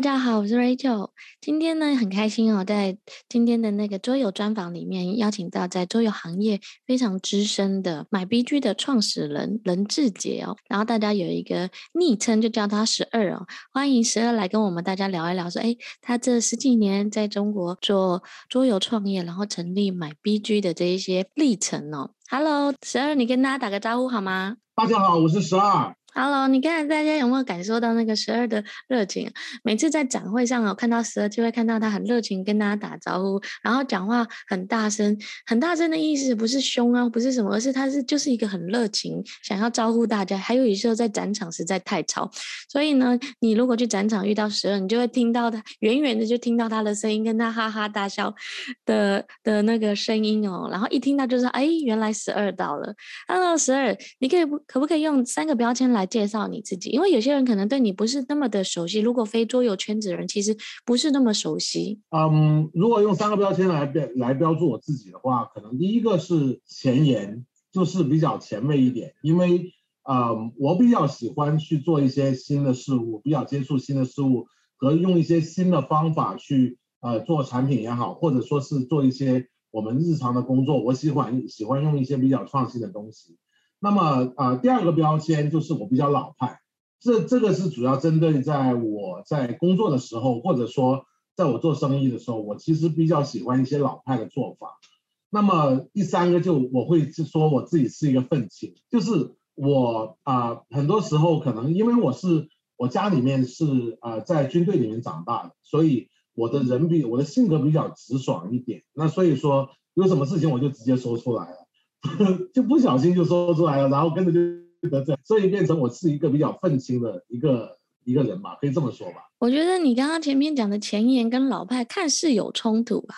大家好，我是 Rachel。今天呢，很开心哦，在今天的那个桌游专访里面，邀请到在桌游行业非常资深的买 BG 的创始人任志杰哦。然后大家有一个昵称，就叫他十二哦。欢迎十二来跟我们大家聊一聊，说，哎，他这十几年在中国做桌游创业，然后成立买 BG 的这一些历程哦。Hello，十二，你跟大家打个招呼好吗？大家好，我是十二。Hello，你看大家有没有感受到那个十二的热情？每次在展会上，我看到十二就会看到他很热情跟大家打招呼，然后讲话很大声，很大声的意思不是凶啊，不是什么，而是他是就是一个很热情，想要招呼大家。还有有时候在展场实在太吵，所以呢，你如果去展场遇到十二，你就会听到他远远的就听到他的声音，跟他哈哈大笑的的那个声音哦，然后一听到就是哎，原来十二到了。Hello，十二，你可以不可不可以用三个标签来？来介绍你自己，因为有些人可能对你不是那么的熟悉。如果非桌游圈子的人，其实不是那么熟悉。嗯，如果用三个标签来标来标注我自己的话，可能第一个是前沿，就是比较前卫一点，因为嗯，我比较喜欢去做一些新的事物，比较接触新的事物和用一些新的方法去呃做产品也好，或者说是做一些我们日常的工作，我喜欢喜欢用一些比较创新的东西。那么啊、呃，第二个标签就是我比较老派，这这个是主要针对在我在工作的时候，或者说在我做生意的时候，我其实比较喜欢一些老派的做法。那么第三个就我会说我自己是一个愤青，就是我啊、很多时候可能因为我是我家里面是啊、呃、在军队里面长大的，所以我的人比我的性格比较直爽一点，那所以说有什么事情我就直接说出来。就不小心就说出来了，然后跟着就得罪，所以变成我是一个比较愤青的一个一个人吧，可以这么说吧。我觉得你刚刚前面讲的前沿跟老派看似有冲突吧，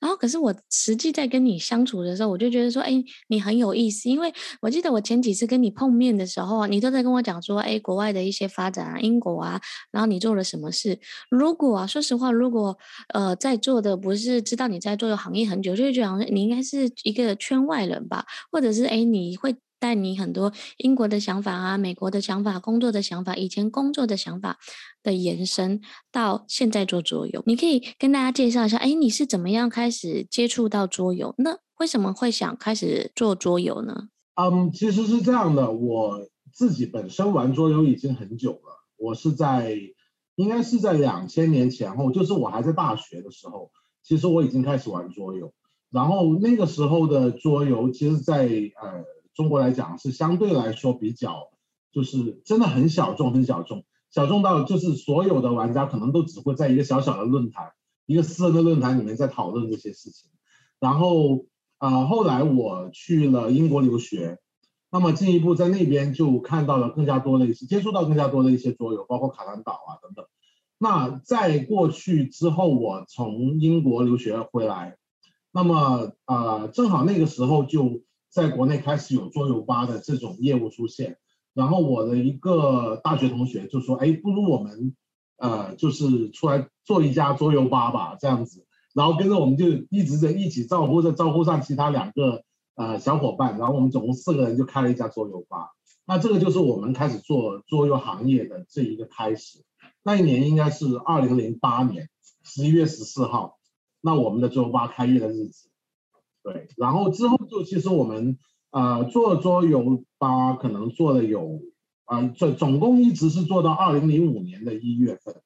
然后可是我实际在跟你相处的时候，我就觉得说，哎，你很有意思，因为我记得我前几次跟你碰面的时候啊，你都在跟我讲说，哎，国外的一些发展啊，英国啊，然后你做了什么事。如果啊，说实话，如果呃在座的不是知道你在做的行业很久，就会觉得好像你应该是一个圈外人吧，或者是哎你会。带你很多英国的想法啊，美国的想法，工作的想法，以前工作的想法的延伸到现在做桌游，你可以跟大家介绍一下，哎，你是怎么样开始接触到桌游？那为什么会想开始做桌游呢？嗯，其实是这样的，我自己本身玩桌游已经很久了，我是在应该是在两千年前后，就是我还在大学的时候，其实我已经开始玩桌游，然后那个时候的桌游，其实在呃。中国来讲是相对来说比较，就是真的很小众，很小众，小众到就是所有的玩家可能都只会在一个小小的论坛，一个私人的论坛里面在讨论这些事情。然后啊、呃，后来我去了英国留学，那么进一步在那边就看到了更加多的一些，接触到更加多的一些桌游，包括卡兰岛啊等等。那在过去之后，我从英国留学回来，那么、呃，正好那个时候就。在国内开始有桌游吧的这种业务出现，然后我的一个大学同学就说：“哎，不如我们，呃，就是出来做一家桌游吧吧，这样子。”然后跟着我们就一直在一起招呼着招呼上其他两个呃小伙伴，然后我们总共四个人就开了一家桌游吧。那这个就是我们开始做桌游行业的这一个开始。那一年应该是二零零八年十一月十四号，那我们的桌游吧开业的日子。对，然后之后就其实我们呃做桌游吧，可能做了有啊，总、总共一直是做到二零零五年的一月份。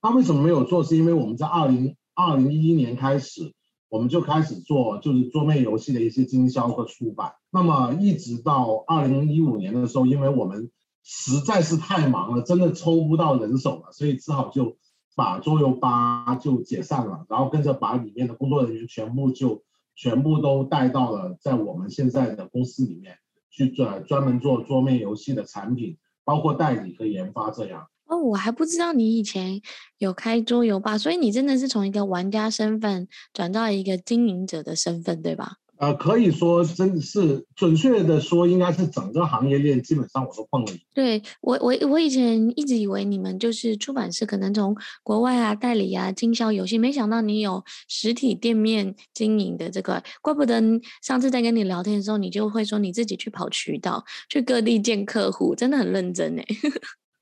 那为什么没有做？是因为我们在二零二零一一年开始，我们就开始做就是桌面游戏的一些经销和出版。那么一直到二零一五年的时候，因为我们实在是太忙了，真的抽不到人手了，所以只好就把桌游吧就解散了，然后跟着把里面的工作人员全部就。全部都带到了在我们现在的公司里面去专专门做桌面游戏的产品，包括代理和研发这样。哦，我还不知道你以前有开桌游吧，所以你真的是从一个玩家身份转到一个经营者的身份，对吧？呃，可以说，真是准确的说，应该是整个行业链基本上我都碰了。对我，我我以前一直以为你们就是出版社，可能从国外啊代理啊经销游戏，没想到你有实体店面经营的这个，怪不得上次在跟你聊天的时候，你就会说你自己去跑渠道，去各地见客户，真的很认真哎。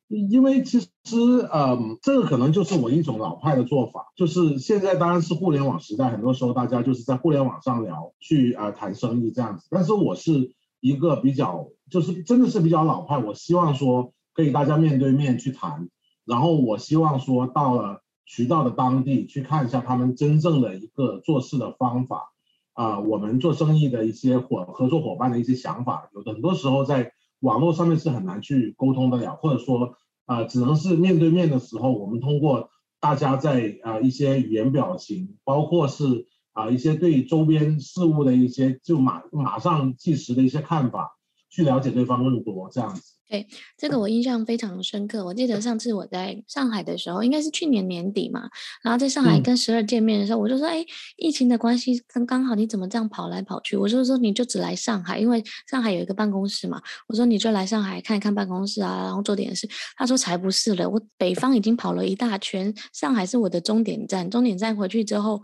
因为其实，嗯，这个可能就是我一种老派的做法，就是现在当然是互联网时代，很多时候大家就是在互联网上聊，去啊、呃、谈生意这样子。但是我是一个比较，就是真的是比较老派，我希望说可以大家面对面去谈，然后我希望说到了渠道的当地去看一下他们真正的一个做事的方法，啊、我们做生意的一些伙合作伙伴的一些想法，有的很多时候在。网络上面是很难去沟通得了，或者说，啊、只能是面对面的时候，我们通过大家在啊、一些语言表情，包括是啊、一些对周边事物的一些就马马上即时的一些看法，去了解对方更多这样子。对，这个我印象非常深刻。我记得上次我在上海的时候，应该是去年年底嘛，然后在上海跟十二见面的时候，嗯、我就说：“哎，疫情的关系，刚刚好，你怎么这样跑来跑去？”我就说：“你就只来上海，因为上海有一个办公室嘛。”我说：“你就来上海看一看办公室啊，然后做点事。”他说：“才不是了，我北方已经跑了一大圈，上海是我的终点站，终点站回去之后。”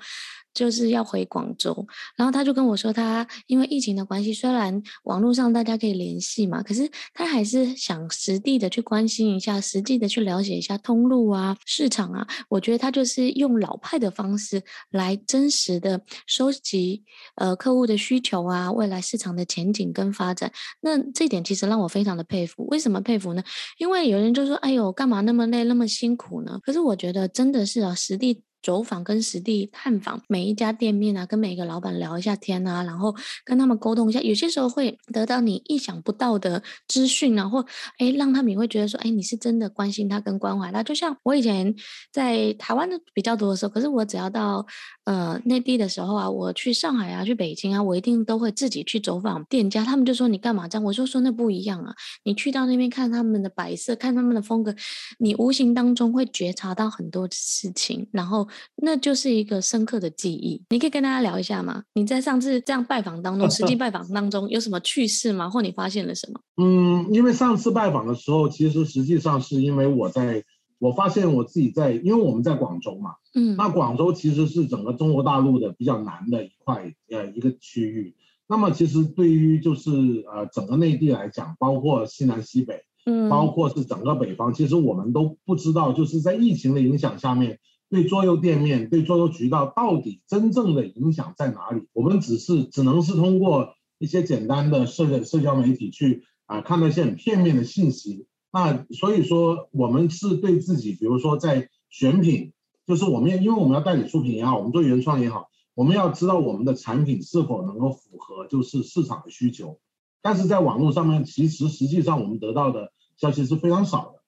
就是要回广州，然后他就跟我说，他因为疫情的关系，虽然网络上大家可以联系嘛，可是他还是想实地的去关心一下，实际的去了解一下通路啊、市场啊。我觉得他就是用老派的方式来真实的收集呃客户的需求啊，未来市场的前景跟发展。那这点其实让我非常的佩服。为什么佩服呢？因为有人就说，哎呦，干嘛那么累，那么辛苦呢？可是我觉得真的是啊，实地。走访跟实地探访每一家店面啊，跟每个老板聊一下天啊，然后跟他们沟通一下，有些时候会得到你意想不到的资讯啊，或哎让他们也会觉得说，哎，你是真的关心他跟关怀他。就像我以前在台湾的比较多的时候，可是我只要到呃内地的时候啊，我去上海啊，去北京啊，我一定都会自己去走访店家。他们就说你干嘛这样？我就说那不一样啊，你去到那边看他们的摆设，看他们的风格，你无形当中会觉察到很多事情，然后。那就是一个深刻的记忆，你可以跟大家聊一下吗？你在上次这样拜访当中，实际拜访当中有什么趣事吗？或你发现了什么？嗯，因为上次拜访的时候，其实实际上是因为我在，我发现我自己在，因为我们在广州嘛，嗯，那广州其实是整个中国大陆的比较南的一块呃一个区域。那么其实对于就是呃整个内地来讲，包括西南西北，嗯，包括是整个北方，其实我们都不知道，就是在疫情的影响下面。对桌游店面、对桌游渠道到底真正的影响在哪里？我们只是只能是通过一些简单的社社交媒体去啊、看到一些很片面的信息。那所以说，我们是对自己，比如说在选品，就是我们因为我们要代理出品也好，我们做原创也好，我们要知道我们的产品是否能够符合就是市场的需求。但是在网络上面，其实实际上我们得到的消息是非常少的。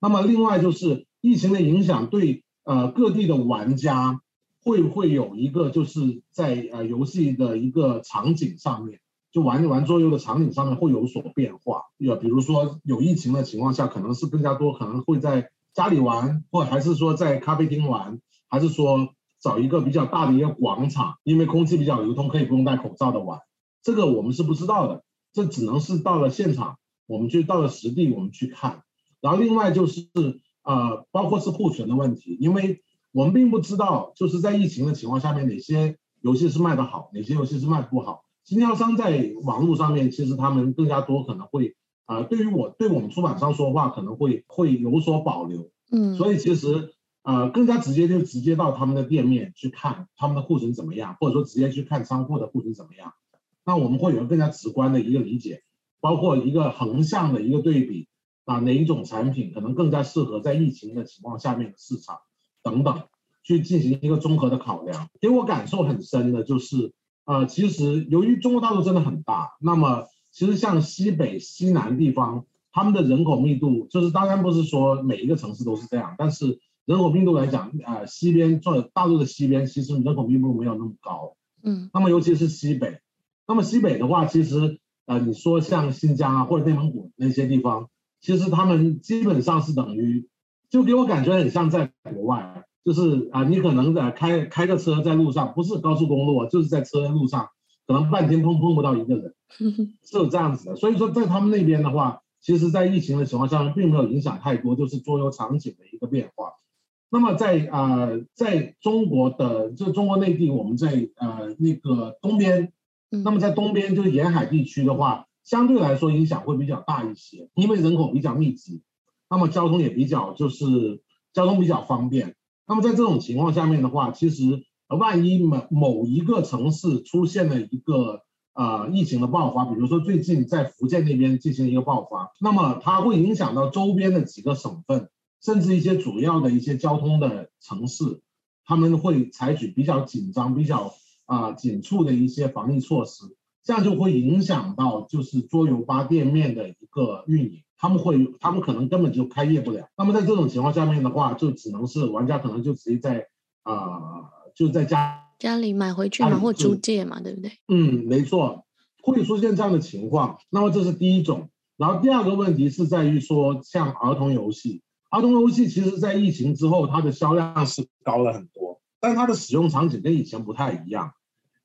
那么另外就是疫情的影响对。呃，各地的玩家会不会有一个，就是在呃游戏的一个场景上面，就玩玩桌游的场景上面会有所变化？有，比如说有疫情的情况下，可能是更加多，可能会在家里玩，或还是说在咖啡厅玩，还是说找一个比较大的一个广场，因为空气比较流通，可以不用戴口罩的玩。这个我们是不知道的，这只能是到了现场，我们就到了实地，我们去看。然后另外就是。呃，包括是库存的问题，因为我们并不知道，就是在疫情的情况下面，哪些游戏是卖得好，哪些游戏是卖不好。经销商在网络上面，其实他们更加多可能会，啊、呃，对于我对我们出版商说话，可能会会有所保留。嗯，所以其实，呃，更加直接就直接到他们的店面去看他们的库存怎么样，或者说直接去看仓库的库存怎么样，那我们会有更加直观的一个理解，包括一个横向的一个对比。啊，哪一种产品可能更加适合在疫情的情况下面的市场等等，去进行一个综合的考量。给我感受很深的就是，呃，其实由于中国大陆真的很大，那么其实像西北、西南地方，他们的人口密度，就是当然不是说每一个城市都是这样，但是人口密度来讲，呃，西边做大陆的西边，其实人口密度没有那么高。嗯。那么尤其是西北，那么西北的话，其实呃，你说像新疆啊或者内蒙古那些地方。其实他们基本上是等于，就给我感觉很像在国外，就是啊，你可能在开开个车在路上，不是高速公路，就是在车的路上，可能半天碰碰不到一个人，是有这样子的。所以说在他们那边的话，其实，在疫情的情况下面，并没有影响太多，就是桌游场景的一个变化。那么在啊、呃，在中国的就中国内地，我们在呃那个东边，那么在东边就是沿海地区的话。相对来说影响会比较大一些，因为人口比较密集，那么交通也比较就是交通比较方便。那么在这种情况下面的话，其实万一某某一个城市出现了一个呃疫情的爆发，比如说最近在福建那边进行一个爆发，那么它会影响到周边的几个省份，甚至一些主要的一些交通的城市，他们会采取比较紧张、比较啊、紧促的一些防疫措施，这样就会影响到就是桌游吧店面的一个运营。他们会，他们可能根本就开业不了。那么在这种情况下面的话，就只能是玩家可能就直接在啊、呃，就在家家里买回去嘛，或租借嘛，对不对？嗯，没错，会出现这样的情况。那么这是第一种。然后第二个问题是在于说，像儿童游戏，儿童游戏其实在疫情之后，它的销量是高了很多，但它的使用场景跟以前不太一样。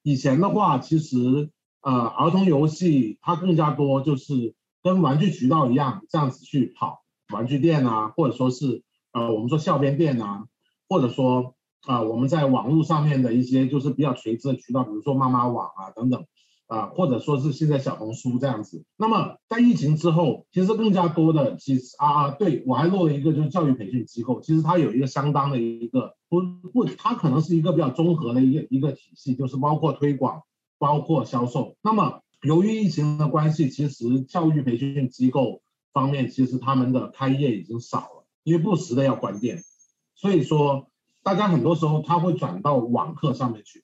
以前的话，其实呃，儿童游戏它更加多就是。跟玩具渠道一样，这样子去跑玩具店啊，或者说是呃，我们说校边店啊，或者说啊、我们在网络上面的一些就是比较垂直的渠道，比如说妈妈网啊等等啊、或者说是现在小红书这样子。那么在疫情之后，其实更加多的，其实啊，对我还漏了一个，就是教育培训机构，其实它有一个相当的一个不不，它可能是一个比较综合的一个一个体系，就是包括推广，包括销售。那么由于疫情的关系，其实教育培训机构方面，其实他们的开业已经少了，因为不时的要关店，所以说大家很多时候他会转到网课上面去。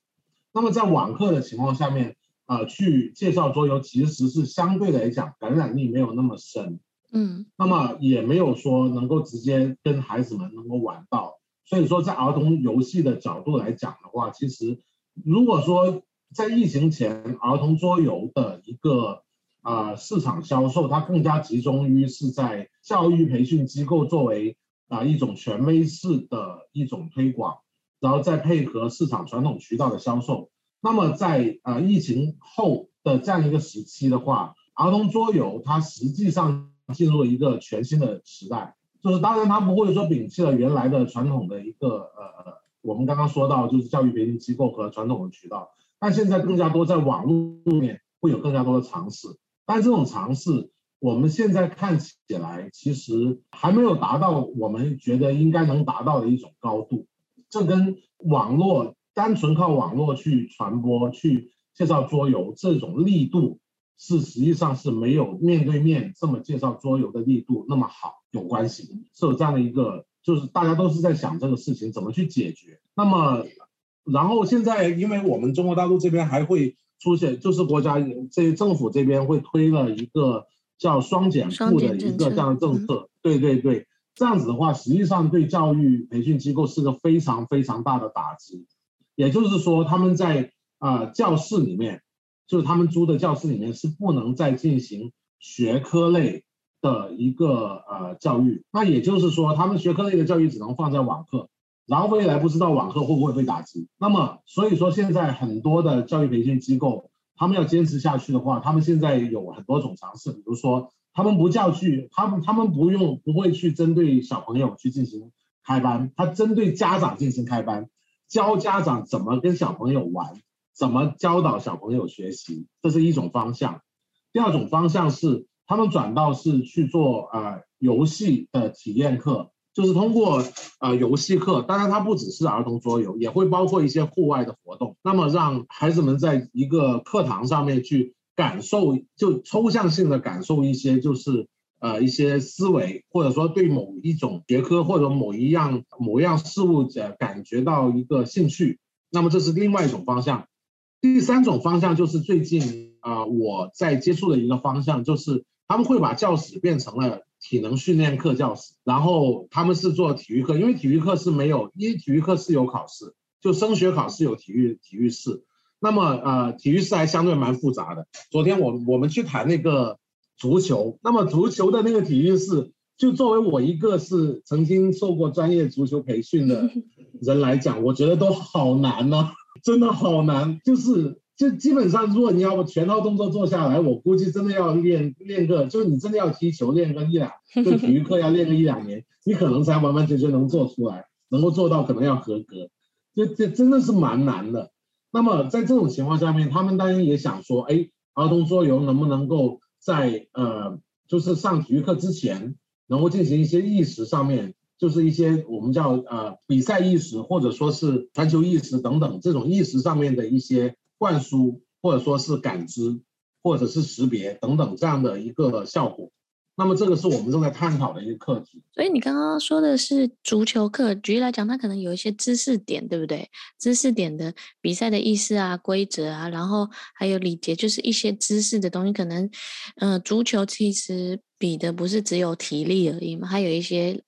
那么在网课的情况下面，呃，去介绍桌游，其实是相对来讲感染力没有那么深，嗯，那么也没有说能够直接跟孩子们能够玩到。所以说，在儿童游戏的角度来讲的话，其实如果说在疫情前，儿童桌游的一个啊、市场销售，它更加集中于是在教育培训机构作为啊、一种权威式的一种推广，然后再配合市场传统渠道的销售。那么在啊、疫情后的这样一个时期的话，儿童桌游它实际上进入了一个全新的时代，就是当然它不会说摒弃了原来的传统的一个呃我们刚刚说到就是教育培训机构和传统的渠道。但现在更加多在网络面会有更加多的尝试，但这种尝试我们现在看起来其实还没有达到我们觉得应该能达到的一种高度。这跟网络单纯靠网络去传播、去介绍桌游这种力度是实际上是没有面对面这么介绍桌游的力度那么好有关系，是有这样的一个，就是大家都是在想这个事情怎么去解决。那么。然后现在，因为我们中国大陆这边还会出现，就是国家这政府这边会推了一个叫“双减负”的一个这样的政策。对对对，这样子的话，实际上对教育培训机构是个非常非常大的打击。也就是说，他们在啊、呃、教室里面，就是他们租的教室里面是不能再进行学科类的一个呃教育。那也就是说，他们学科类的教育只能放在网课。然后未来不知道网课会不会被打击，那么所以说现在很多的教育培训机构，他们要坚持下去的话，他们现在有很多种尝试，比如说他们不教具，他们他们不用不会去针对小朋友去进行开班，他针对家长进行开班，教家长怎么跟小朋友玩，怎么教导小朋友学习，这是一种方向。第二种方向是他们转到是去做呃游戏的体验课。就是通过啊、呃、游戏课，当然它不只是儿童桌游，也会包括一些户外的活动。那么让孩子们在一个课堂上面去感受，就抽象性的感受一些，就是呃一些思维，或者说对某一种学科或者某一样某样事物呃感觉到一个兴趣。那么这是另外一种方向。第三种方向就是最近啊、我在接触的一个方向，就是他们会把教室变成了。体能训练课教室，然后他们是做体育课，因为体育课是没有，因为体育课是有考试，就升学考试有体育体育试，那么呃体育试还相对蛮复杂的。昨天我我们去谈那个足球，那么足球的那个体育试，就作为我一个是曾经受过专业足球培训的 人来讲，我觉得都好难呢、啊，真的好难，就是。就基本上，如果你要全套动作做下来，我估计真的要练练个，就是你真的要踢球练个一两，就体育课要练个一两年，你可能才完完全全能做出来，能够做到可能要合格，就这真的是蛮难的。那么在这种情况下面，他们当然也想说，哎，儿童桌游能不能够在呃，就是上体育课之前能够进行一些意识上面，就是一些我们叫呃比赛意识或者说是传球意识等等这种意识上面的一些灌输，或者说是感知，或者是识别等等这样的一个效果。那么这个是我们正在探讨的一个课题。所以你刚刚说的是足球课，举例来讲，它可能有一些知识点，对不对？知识点的比赛的意思啊、规则啊，然后还有礼节，就是一些知识的东西。可能，呃，足球其实比的不是只有体力而已嘛，还有一些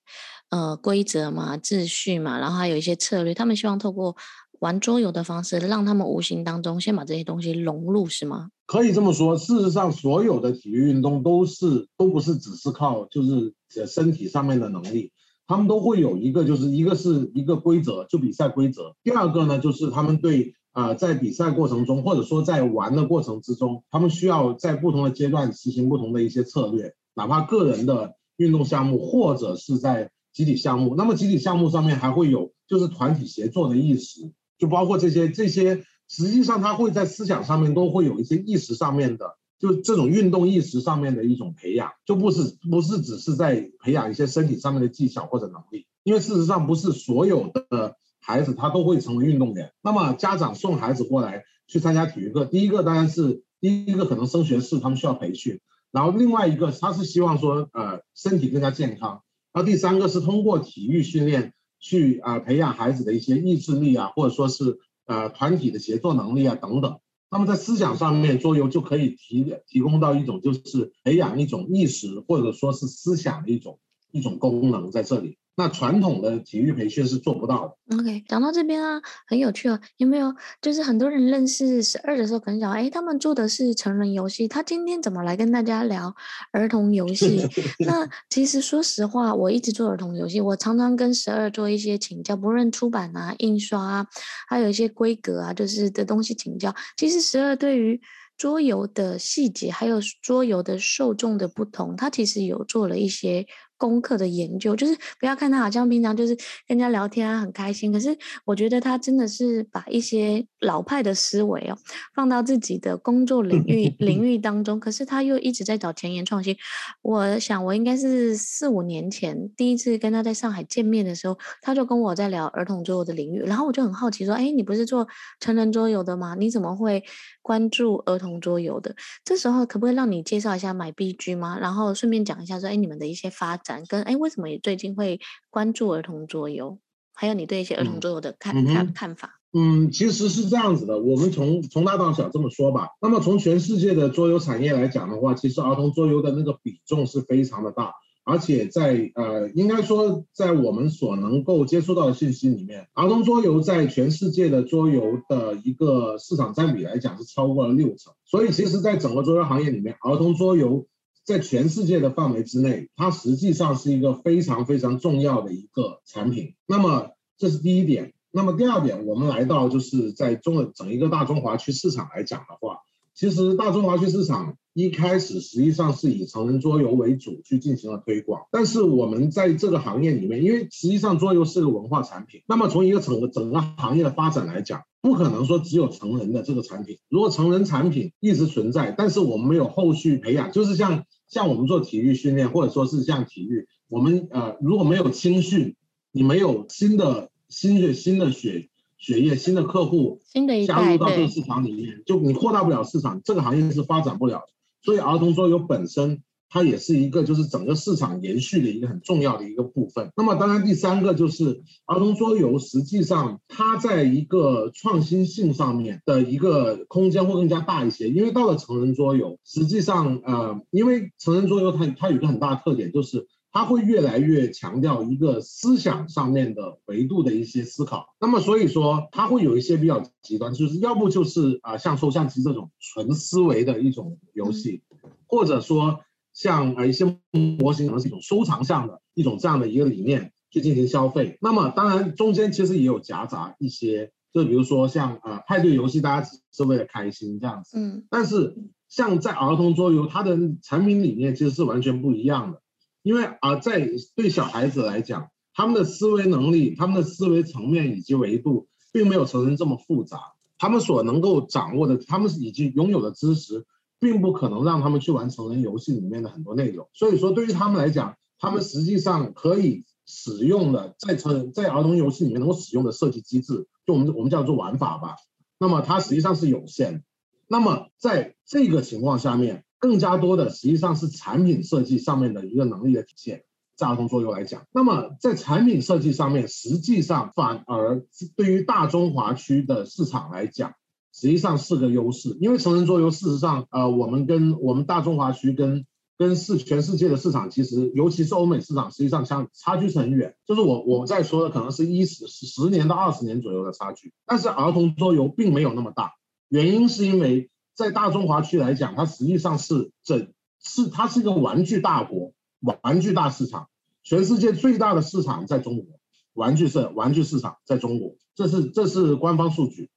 呃规则嘛、秩序嘛，然后还有一些策略。他们希望透过玩桌游的方式，让他们无形当中先把这些东西融入，是吗？可以这么说。事实上，所有的体育运动都是都不是只是靠就是身体上面的能力，他们都会有一个，就是一个是一个规则，就比赛规则。第二个呢，就是他们对啊、呃，在比赛过程中，或者说在玩的过程之中，他们需要在不同的阶段实行不同的一些策略，哪怕个人的运动项目，或者是在集体项目。那么集体项目上面还会有就是团体协作的意识。就包括这些这些，实际上他会在思想上面都会有一些意识上面的，就这种运动意识上面的一种培养，就不是不是只是在培养一些身体上面的技巧或者能力，因为事实上不是所有的孩子他都会成为运动员。那么家长送孩子过来去参加体育课，第一个当然是第一个可能升学是他们需要培训，然后另外一个他是希望说呃身体更加健康，然后第三个是通过体育训练。去啊、培养孩子的一些意志力啊，或者说是呃团体的协作能力啊等等。那么在思想上面，桌游就可以提提供到一种就是培养一种意识或者说是思想的一种一种功能在这里。那传统的体育培训是做不到的。OK，讲到这边啊，很有趣哦。有没有就是很多人认识十二的时候，可能讲，哎，他们做的是成人游戏，他今天怎么来跟大家聊儿童游戏？那其实说实话，我一直做儿童游戏，我常常跟十二做一些请教，不论出版啊、印刷啊，还有一些规格啊，就是的东西请教。其实十二对于桌游的细节，还有桌游的受众的不同，他其实有做了一些。功课的研究，就是不要看他好像平常就是跟人家聊天啊，很开心。可是我觉得他真的是把一些老派的思维哦，放到自己的工作领域领域当中。可是他又一直在找前沿创新。我想我应该是四五年前第一次跟他在上海见面的时候，他就跟我在聊儿童桌游的领域，然后我就很好奇说：“哎，你不是做成人桌游的吗？你怎么会关注儿童桌游的？”这时候可不可以让你介绍一下 MyBG 吗？然后顺便讲一下说：“哎，你们的一些发展。”跟哎，为什么你最近会关注儿童桌游？还有你对一些儿童桌游的看看、嗯、看法？嗯，其实是这样子的。我们从从大到小这么说吧。那么从全世界的桌游产业来讲的话，其实儿童桌游的那个比重是非常的大，而且在呃，应该说在我们所能够接触到的信息里面，儿童桌游在全世界的桌游的一个市场占比来讲是超过了六成。所以，其实，在整个桌游行业里面，儿童桌游。在全世界的范围之内，它实际上是一个非常非常重要的一个产品。那么这是第一点。那么第二点，我们来到就是在中整一个大中华区市场来讲的话，其实大中华区市场一开始实际上是以成人桌游为主去进行了推广。但是我们在这个行业里面，因为实际上桌游是个文化产品，那么从一个整个整个行业的发展来讲，不可能说只有成人的这个产品。如果成人产品一直存在，但是我们没有后续培养，就是像。像我们做体育训练，或者说是像体育，我们呃如果没有青训，你没有新的新血、新的血血液、新的客户加入到这个市场里面，就你扩大不了市场，这个行业是发展不了的。所以儿童桌游本身。它也是一个，就是整个市场延续的一个很重要的一个部分。那么，当然第三个就是儿童桌游，实际上它在一个创新性上面的一个空间会更加大一些。因为到了成人桌游，实际上呃，因为成人桌游它它有一个很大的特点，就是它会越来越强调一个思想上面的维度的一些思考。那么所以说，它会有一些比较极端，就是要不就是啊、像抽象棋这种纯思维的一种游戏，或者说。像呃一些模型可能是一种收藏上的一种这样的一个理念去进行消费，那么当然中间其实也有夹杂一些，就比如说像呃派对游戏，大家只是为了开心这样子，嗯，但是像在儿童桌游，它的产品理念其实是完全不一样的，因为啊在对小孩子来讲，他们的思维能力、他们的思维层面以及维度，并没有成人这么复杂，他们所能够掌握的，他们是已经拥有的知识。并不可能让他们去玩成人游戏里面的很多内容，所以说对于他们来讲，他们实际上可以使用的在成在儿童游戏里面能够使用的设计机制，就我们我们叫做玩法吧。那么它实际上是有限。那么在这个情况下面，更加多的实际上是产品设计上面的一个能力的体现。在儿童桌游来讲，那么在产品设计上面，实际上反而对于大中华区的市场来讲，实际上是个优势。因为成人桌游事实上，呃，我们跟我们大中华区跟跟世全世界的市场，其实尤其是欧美市场，实际上相差距是很远。就是我我在说的，可能是一十十年到二十年左右的差距。但是儿童桌游并没有那么大，原因是因为在大中华区来讲，它实际上是整是它是一个玩具大国。玩具大市场，全世界最大的市场在中国，玩具市玩具市场在中国，这是这是官方数据。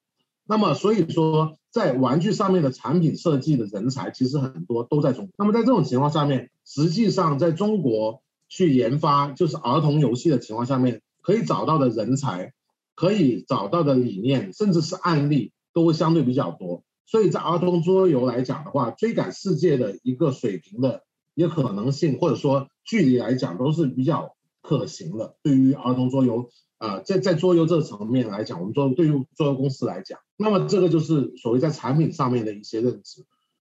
那么所以说，在玩具上面的产品设计的人才其实很多都在中国。那么在这种情况下面，实际上在中国去研发就是儿童游戏的情况下面，可以找到的人才，可以找到的理念，甚至是案例都会相对比较多。所以在儿童桌游来讲的话，追赶世界的一个水平的。一个可能性，或者说距离来讲，都是比较可行的。对于儿童桌游，呃，在在桌游这个层面来讲，我们说对于桌游公司来讲，那么这个就是所谓在产品上面的一些认知。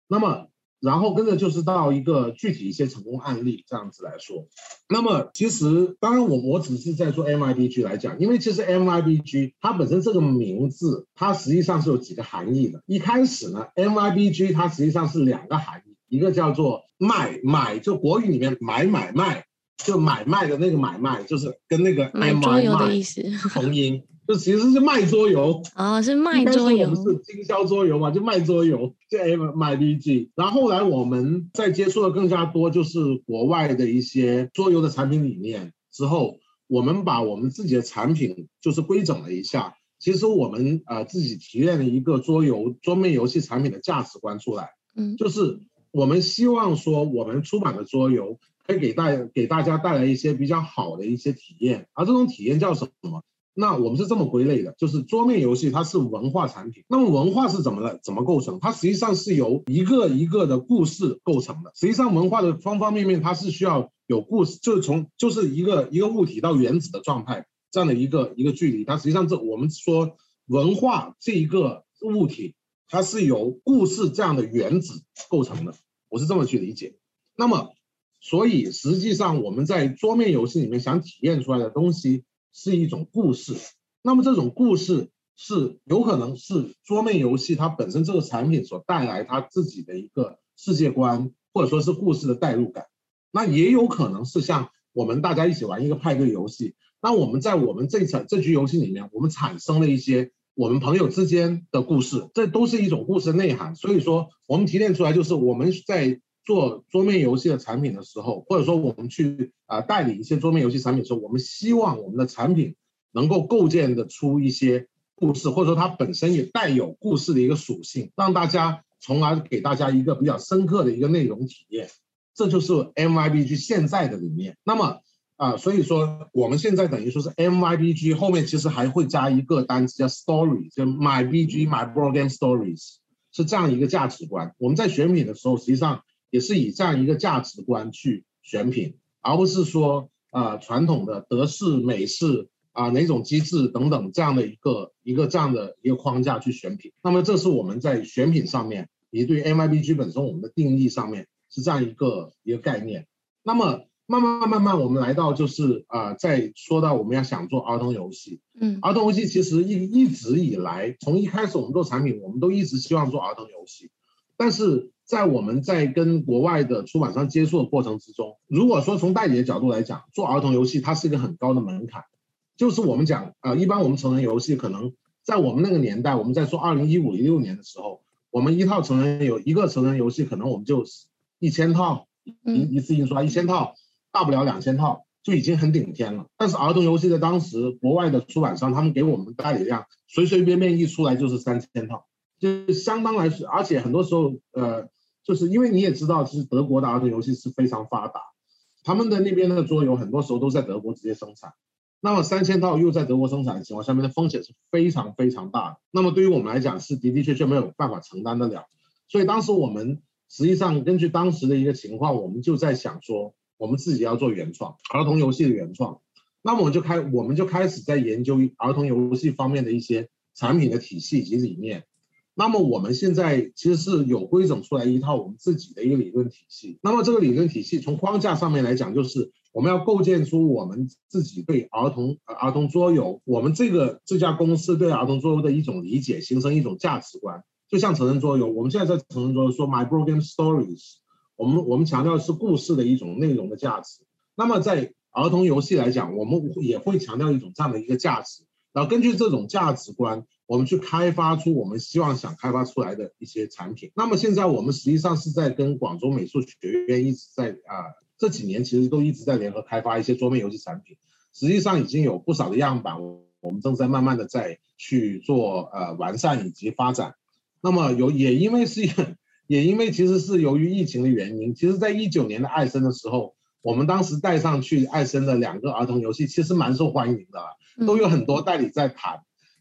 那么，然后跟着就是到一个具体一些成功案例这样子来说。那么，其实当然我我只是在说 MIBG 来讲，因为其实 MIBG 它本身这个名字，它实际上是有几个含义的。一开始呢，MIBG 它实际上是两个含义。一个叫做卖买，就国语里面买买卖，就买卖的那个买卖，就是跟那个 M 买桌游的意思 同音，就其实是卖桌游哦，是卖桌游，我们是经销桌游嘛，就卖桌游，就 M I B G。然后后来我们在接触的更加多，就是国外的一些桌游的产品理念之后，我们把我们自己的产品就是规整了一下。其实我们呃自己提炼了一个桌游桌面游戏产品的价值观出来，嗯，就是。我们希望说，我们出版的桌游可以给大给大家带来一些比较好的一些体验，而这种体验叫什么？那我们是这么归类的，就是桌面游戏它是文化产品。那么文化是怎么了？怎么构成？它实际上是由一个一个的故事构成的。实际上文化的方方面面，它是需要有故事，就是从就是一个一个物体到原子的状态这样的一个一个距离。它实际上这我们说文化这一个物体。它是由故事这样的原子构成的，我是这么去理解。那么，所以实际上我们在桌面游戏里面想体验出来的东西是一种故事。那么这种故事是有可能是桌面游戏它本身这个产品所带来它自己的一个世界观，或者说是故事的代入感。那也有可能是像我们大家一起玩一个派对游戏，那我们在我们这场这局游戏里面，我们产生了一些。我们朋友之间的故事，这都是一种故事内涵。所以说，我们提炼出来就是我们在做桌面游戏的产品的时候，或者说我们去啊代理一些桌面游戏产品的时候，我们希望我们的产品能够构建的出一些故事，或者说它本身也带有故事的一个属性，让大家从而给大家一个比较深刻的一个内容体验。这就是 MYBG 现在的理念。那么。啊，所以说我们现在等于说是 MYBG 后面其实还会加一个单词叫 story，就 MyBG My Board Game Stories，是这样一个价值观。我们在选品的时候，实际上也是以这样一个价值观去选品，而不是说啊传统的德式、美式啊哪种机制等等这样的一个一个这样的一个框架去选品。那么这是我们在选品上面，也对 MIBG 本身我们的定义上面是这样一个一个概念。那么。慢慢慢慢，我们来到就是啊、呃，在说到我们要想做儿童游戏，嗯，儿童游戏其实一一直以来，从一开始我们做产品，我们都一直希望做儿童游戏，但是在我们在跟国外的出版商接触的过程之中，如果说从代理的角度来讲，做儿童游戏它是一个很高的门槛，就是我们讲啊、呃，一般我们成人游戏可能在我们那个年代，我们在说二零一五一六年的时候，我们一套成人有一个成人游戏，可能我们就一千套一一次印刷一千套。大不了两千套就已经很顶天了，但是儿童游戏在当时国外的出版商，他们给我们代理量随随便便一出来就是三千套，就相当来说，而且很多时候，呃，就是因为你也知道，其实德国的儿童游戏是非常发达，他们的那边的桌游很多时候都在德国直接生产，那么三千套又在德国生产的情况下面的风险是非常非常大的，那么对于我们来讲是的的确确没有办法承担得了，所以当时我们实际上根据当时的一个情况，我们就在想说。我们自己要做原创儿童游戏的原创。那么我就开我们就开始在研究儿童游戏方面的一些产品的体系以及理念。那么我们现在其实是有规整出来一套我们自己的一个理论体系。那么这个理论体系从框架上面来讲，就是我们要构建出我们自己对儿童儿童桌游，我们这个这家公司对儿童桌游的一种理解，形成一种价值观。就像成人桌游，我们现在在成人桌游说 My Board Game Stories，我们我们强调的是故事的一种内容的价值。那么在儿童游戏来讲，我们也会强调一种这样的一个价值，然后根据这种价值观。我们去开发出我们希望想开发出来的一些产品。那么现在我们实际上是在跟广州美术学院一直在啊，这几年其实都一直在联合开发一些桌面游戏产品。实际上已经有不少的样板，我们正在慢慢的在去做呃完善以及发展。那么有也因为是 也因为其实是由于疫情的原因，其实在一九年的艾森的时候，我们当时带上去艾森的两个儿童游戏，其实蛮受欢迎的，都有很多代理在谈。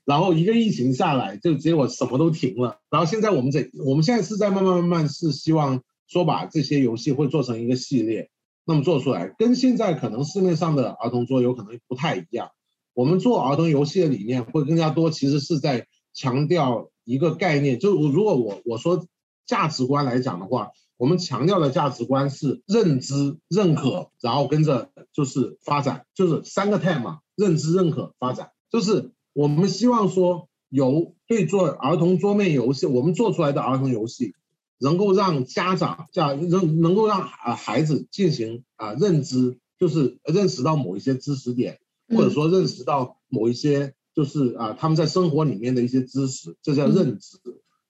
然后一个疫情下来，就结果什么都停了。然后现在我们这，我们现在是在慢慢慢慢是希望说把这些游戏会做成一个系列，那么做出来跟现在可能市面上的儿童桌游可能不太一样。我们做儿童游戏的理念会更加多，其实是在强调一个概念，就如果我我说价值观来讲的话，我们强调的价值观是认知、认可，然后跟着就是发展，就是三个 TAM 嘛，认知、认可、发展，就是。我们希望说，由对做儿童桌面游戏，我们做出来的儿童游戏，能够让家长这样能能够让啊孩子进行啊认知，就是认识到某一些知识点，或者说认识到某一些就是啊他们在生活里面的一些知识，这叫认知。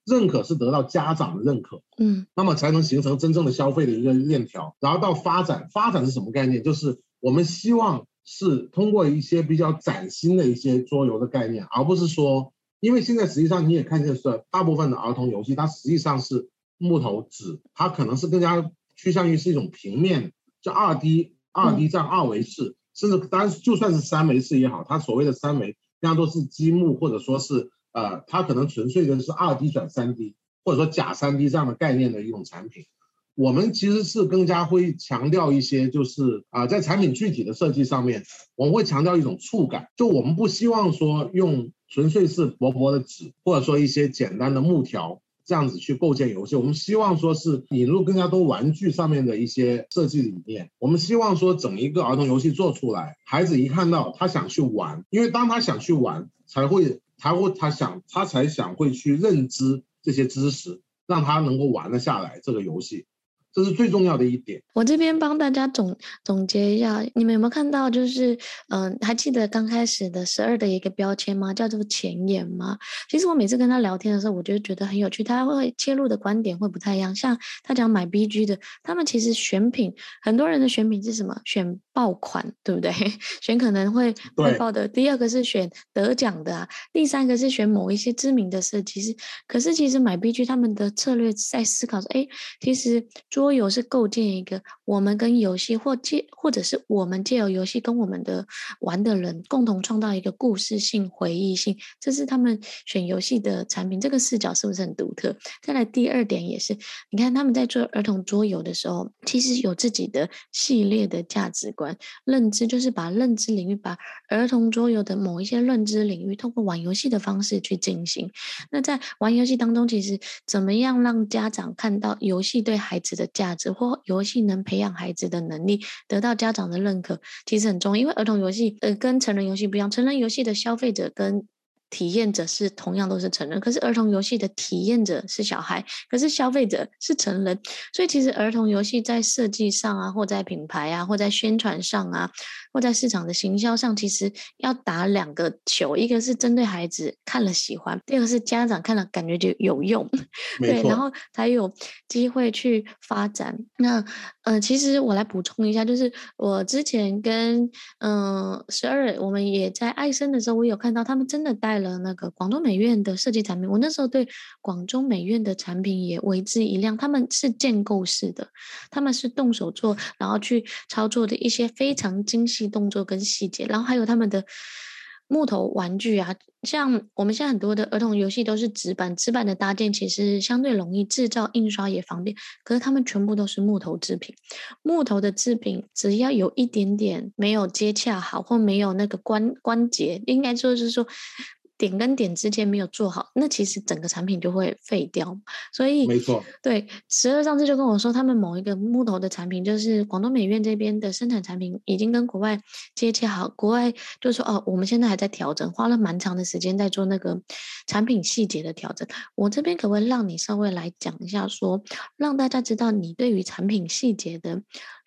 认可是得到家长的认可，嗯，那么才能形成真正的消费的一个链条。然后到发展，发展是什么概念？就是我们希望。是通过一些比较崭新的一些桌游的概念，而不是说，因为现在实际上你也看见是大部分的儿童游戏，它实际上是木头纸，它可能是更加趋向于是一种平面，就二 D 二 D 这样二维式，甚至当然就算是三维式也好，它所谓的三维，更加多是积木或者说是呃，它可能纯粹的是二 D 转三 D，或者说假三 D 这样的概念的一种产品。我们其实是更加会强调一些，就是啊，在产品具体的设计上面，我们会强调一种触感。就我们不希望说用纯粹是薄薄的纸，或者说一些简单的木条这样子去构建游戏。我们希望说是引入更加多玩具上面的一些设计理念。我们希望说整一个儿童游戏做出来，孩子一看到他想去玩，因为当他想去玩，才会才会他想他才想会去认知这些知识，让他能够玩得下来这个游戏。这是最重要的一点。我这边帮大家总总结一下，你们有没有看到？就是，嗯、呃，还记得刚开始的十二的一个标签吗？叫做前沿吗？其实我每次跟他聊天的时候，我就觉得很有趣。他会切入的观点会不太一样。像他讲买 BG 的，他们其实选品，很多人的选品是什么？选爆款，对不对？选可能会会爆的。第二个是选得奖的，啊，第三个是选某一些知名的设计师。可是其实买 BG 他们的策略在思考说，哎，其实。桌游是构建一个我们跟游戏或借，或者是我们借由游戏跟我们的玩的人共同创造一个故事性、回忆性，这是他们选游戏的产品。这个视角是不是很独特？再来第二点也是，你看他们在做儿童桌游的时候，其实有自己的系列的价值观、认知，就是把认知领域、把儿童桌游的某一些认知领域，通过玩游戏的方式去进行。那在玩游戏当中，其实怎么样让家长看到游戏对孩子的价值或游戏能培养孩子的能力，得到家长的认可，其实很重要。因为儿童游戏呃跟成人游戏不一样，成人游戏的消费者跟体验者是同样都是成人，可是儿童游戏的体验者是小孩，可是消费者是成人。所以其实儿童游戏在设计上啊，或在品牌啊，或在宣传上啊，或在市场的行销上，其实要打两个球，一个是针对孩子看了喜欢，第二个是家长看了感觉就有用，对，然后才有机会去发展。那呃，其实我来补充一下，就是我之前跟嗯十二，我们也在爱森的时候，我有看到他们真的带了那个广州美院的设计产品。我那时候对广州美院的产品也为之一亮，他们是建构式的，他们是动手做，然后去操作的一些非常精细。动作跟细节，然后还有他们的，木头玩具啊，像我们现在很多的儿童游戏都是纸板，纸板的搭建其实相对容易，制造印刷也方便。可是他们全部都是木头制品，木头的制品只要有一点点没有接洽好，或没有那个关关节，应该说是说。点跟点之间没有做好，那其实整个产品就会废掉。所以，没错，对，十二上次就跟我说，他们某一个木头的产品，就是广东美院这边的生产产品已经跟国外接洽好，国外就说哦，我们现在还在调整，花了蛮长的时间在做那个产品细节的调整。我这边可不可以让你稍微来讲一下说，说让大家知道你对于产品细节的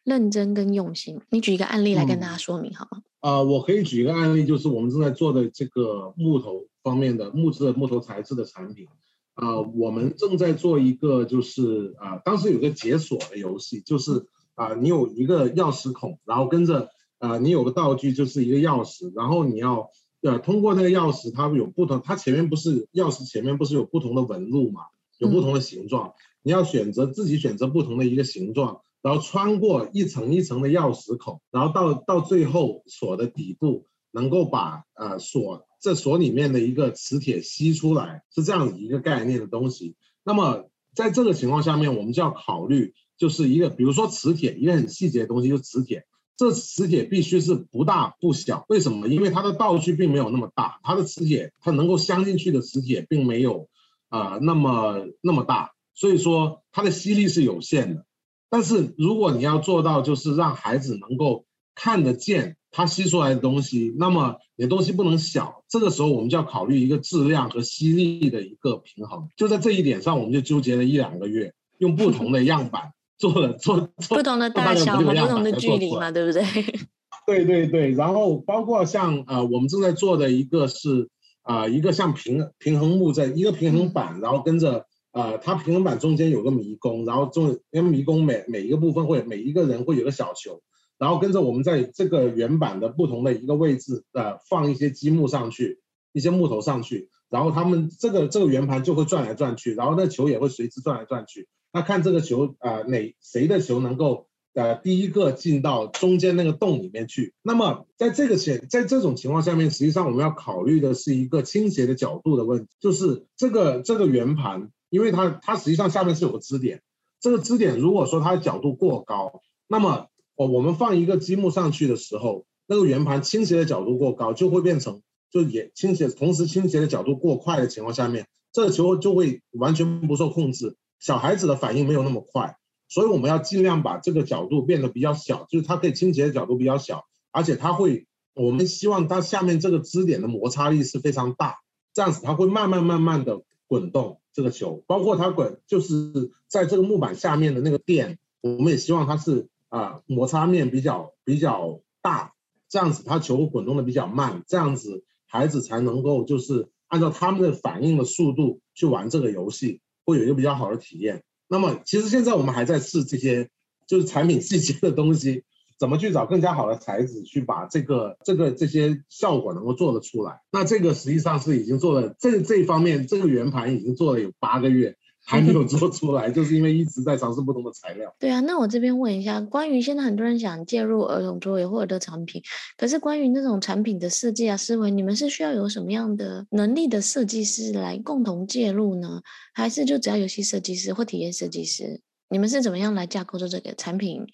认真跟用心？你举一个案例来跟大家说明好吗？嗯啊、呃，我可以举一个案例，就是我们正在做的这个木头方面的木质的木头材质的产品。啊、呃，我们正在做一个，就是啊、呃，当时有个解锁的游戏，就是啊、呃，你有一个钥匙孔，然后跟着啊、呃，你有个道具，就是一个钥匙，然后你要呃通过那个钥匙，它有不同，它前面不是钥匙前面不是有不同的纹路嘛，有不同的形状，嗯、你要选择自己选择不同的一个形状。然后穿过一层一层的钥匙孔，然后到到最后锁的底部，能够把呃锁这锁里面的一个磁铁吸出来，是这样一个概念的东西。那么在这个情况下面，我们就要考虑，就是一个比如说磁铁，一个很细节的东西，就是磁铁。这磁铁必须是不大不小，为什么？因为它的道具并没有那么大，它的磁铁它能够镶进去的磁铁并没有啊、那么那么大，所以说它的吸力是有限的。但是如果你要做到，就是让孩子能够看得见他吸出来的东西，那么你的东西不能小。这个时候我们就要考虑一个质量和吸力的一个平衡。就在这一点上，我们就纠结了一两个月，用不同的样板做了做，做不同的大小和，不同的距离嘛，对不对？对对对。然后包括像呃，我们正在做的一个是啊、呃，一个像平平衡木在一个平衡板，然后跟着。呃，它平衡板中间有个迷宫，然后中因为迷宫每每一个部分会每一个人会有个小球，然后跟着我们在这个圆板的不同的一个位置，呃，放一些积木上去，一些木头上去，然后他们这个这个圆盘就会转来转去，然后那球也会随之转来转去。那看这个球，呃，哪谁的球能够呃第一个进到中间那个洞里面去？那么在这个情在这种情况下面，实际上我们要考虑的是一个倾斜的角度的问题，就是这个这个圆盘。因为它它实际上下面是有个支点，这个支点如果说它的角度过高，那么我我们放一个积木上去的时候，那个圆盘倾斜的角度过高，就会变成就也倾斜，同时倾斜的角度过快的情况下面，这个球就会完全不受控制。小孩子的反应没有那么快，所以我们要尽量把这个角度变得比较小，就是它可以倾斜的角度比较小，而且它会，我们希望它下面这个支点的摩擦力是非常大，这样子它会慢慢慢慢的滚动。这个球，包括它滚，就是在这个木板下面的那个垫，我们也希望它是啊、摩擦面比较比较大，这样子它球滚动的比较慢，这样子孩子才能够就是按照他们的反应的速度去玩这个游戏，会有一个比较好的体验。那么其实现在我们还在试这些就是产品细节的东西。怎么去找更加好的材质，去把这个这个这些效果能够做得出来？那这个实际上是已经做了，这这一方面这个圆盘已经做了有八个月，还没有做出来，就是因为一直在尝试不同的材料。对啊，那我这边问一下，关于现在很多人想介入儿童桌游或者产品，可是关于那种产品的设计啊思维，你们是需要有什么样的能力的设计师来共同介入呢？还是就只要游戏设计师或体验设计师？你们是怎么样来架构做这个产品？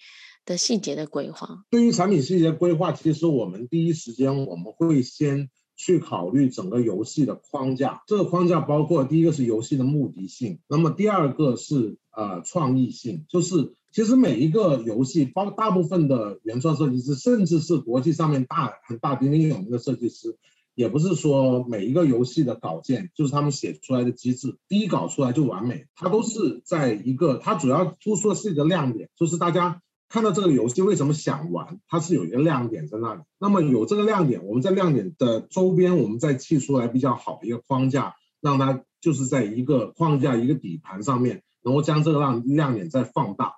的细节的规划，对于产品细节规划，其实我们第一时间我们会先去考虑整个游戏的框架。这个框架包括第一个是游戏的目的性，那么第二个是呃创意性，就是其实每一个游戏，包大部分的原创设计师，甚至是国际上面大很大鼎鼎有名的设计师，也不是说每一个游戏的稿件就是他们写出来的机制，第一稿出来就完美，它都是在一个，它主要突出的是一个亮点，就是大家。看到这个游戏为什么想玩？它是有一个亮点在那里。那么有这个亮点，我们在亮点的周边，我们再砌出来比较好的一个框架，让它就是在一个框架、一个底盘上面，能够将这个亮亮点再放大。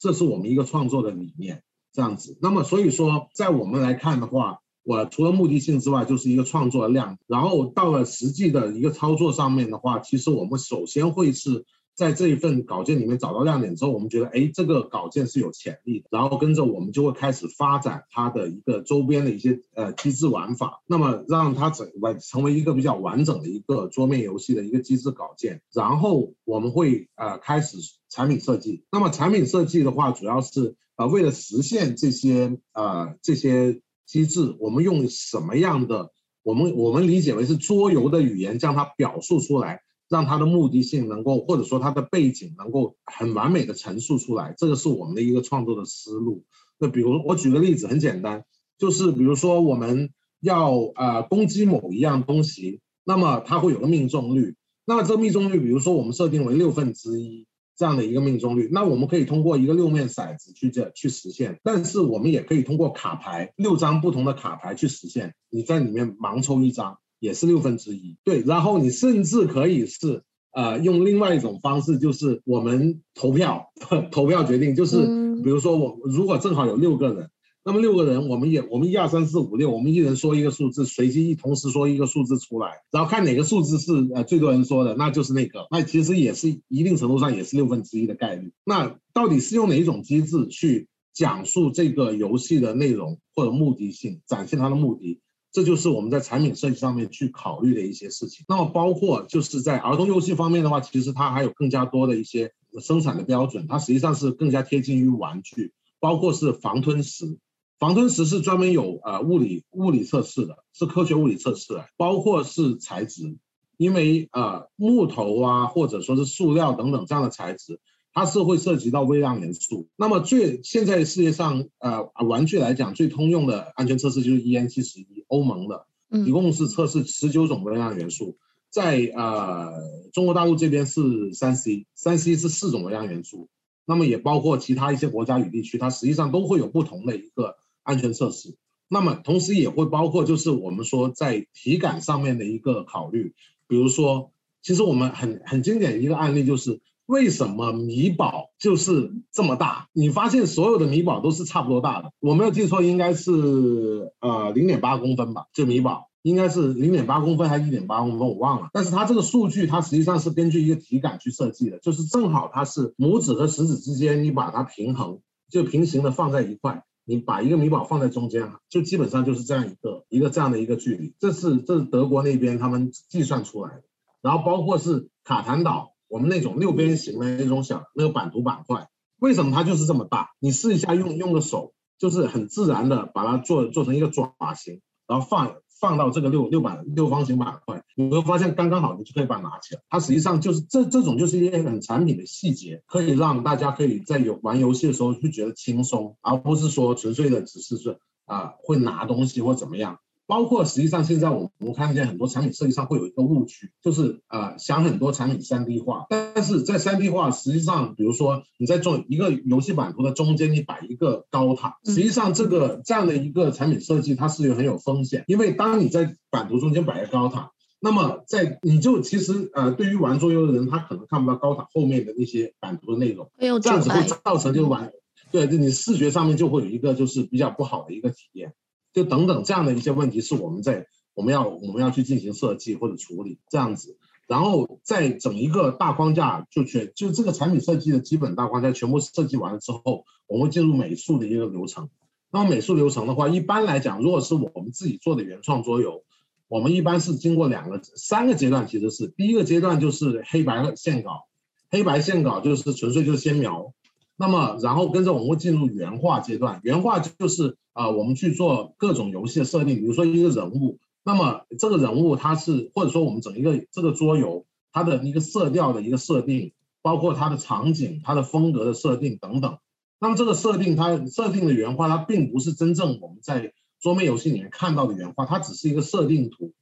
这是我们一个创作的理念，这样子。那么所以说，在我们来看的话，我除了目的性之外，就是一个创作的亮点。然后到了实际的一个操作上面的话，其实我们首先会是在这一份稿件里面找到亮点之后，我们觉得，哎，这个稿件是有潜力的，然后跟着我们就会开始发展它的一个周边的一些呃机制玩法，那么让它整完成为一个比较完整的一个桌面游戏的一个机制稿件，然后我们会呃开始产品设计。那么产品设计的话，主要是呃为了实现这些呃这些机制，我们用什么样的我们我们理解为是桌游的语言，将它表述出来。让它的目的性能够，或者说它的背景能够很完美的陈述出来，这个是我们的一个创作的思路。那比如我举个例子，很简单，就是比如说我们要呃攻击某一样东西，那么它会有个命中率，那这命中率，比如说我们设定为六分之一这样的一个命中率，那我们可以通过一个六面骰子去这去实现，但是我们也可以通过卡牌六张不同的卡牌去实现，你在里面盲抽一张。也是六分之一，对，然后你甚至可以是呃用另外一种方式，就是我们投票 投票决定，就是比如说我如果正好有六个人，那么六个人我们也我们一二三四五六，我们一人说一个数字，随机一同时说一个数字出来，然后看哪个数字是呃最多人说的，那就是那个，那其实也是一定程度上也是六分之一的概率。那到底是用哪一种机制去讲述这个游戏的内容或者目的性，展现它的目的？这就是我们在产品设计上面去考虑的一些事情。那么包括就是在儿童游戏方面的话，其实它还有更加多的一些生产的标准，它实际上是更加贴近于玩具。包括是防吞食，防吞食是专门有呃物理物理测试的，是科学物理测试。包括是材质，因为呃木头啊或者说是塑料等等这样的材质。它是会涉及到微量元素。那么最现在世界上呃玩具来讲最通用的安全测试就是 EN 七十一欧盟的，一共是测试十九种微量元素。在呃中国大陆这边是三 C，三 C 是四种微量元素。那么也包括其他一些国家与地区，它实际上都会有不同的一个安全测试。那么同时也会包括就是我们说在体感上面的一个考虑，比如说，其实我们很很经典的一个案例就是。为什么米宝就是这么大？你发现所有的米宝都是差不多大的，我没有记错，应该是呃零点八公分吧？就米宝应该是零点八公分还是一点八公分？我忘了。但是它这个数据，它实际上是根据一个体感去设计的，就是正好它是拇指和食指之间，你把它平衡，就平行的放在一块，你把一个米宝放在中间，就基本上就是这样一个一个这样的一个距离。这是这是德国那边他们计算出来的，然后包括是卡坦岛。我们那种六边形的那种小那个版图板块，为什么它就是这么大？你试一下用用个手，就是很自然的把它做做成一个爪形，然后放放到这个六六板六方形板块，你会发现刚刚好，你就可以把它拿起来。它实际上就是这这种就是一些很产品的细节，可以让大家可以在有玩游戏的时候就觉得轻松，而不是说纯粹的只是说啊、会拿东西或怎么样。包括实际上现在我们看见很多产品设计上会有一个误区，就是呃想很多产品三 D 化，但是在三 D 化实际上，比如说你在做一个游戏版图的中间，你摆一个高塔，实际上这个这样的一个产品设计它是有很有风险，因为当你在版图中间摆一个高塔，那么在你就其实呃对于玩桌游的人，他可能看不到高塔后面的那些版图的内容，这样子会造成就玩，对，就你视觉上面就会有一个就是比较不好的一个体验。就等等这样的一些问题是我们在我们要我们要去进行设计或者处理这样子，然后在整一个大框架就全就这个产品设计的基本大框架全部设计完了之后，我们会进入美术的一个流程。那么美术流程的话，一般来讲，如果是我们自己做的原创桌游，我们一般是经过两个三个阶段，其实是第一个阶段就是黑白线稿，黑白线稿就是纯粹就是先描。那么，然后跟着我们会进入原画阶段。原画就是啊、我们去做各种游戏的设定，比如说一个人物。那么这个人物他是，或者说我们整一个这个桌游它的一个色调的一个设定，包括它的场景、它的风格的设定等等。那么这个设定它设定的原画，它并不是真正我们在桌面游戏里面看到的原画，它只是一个设定图。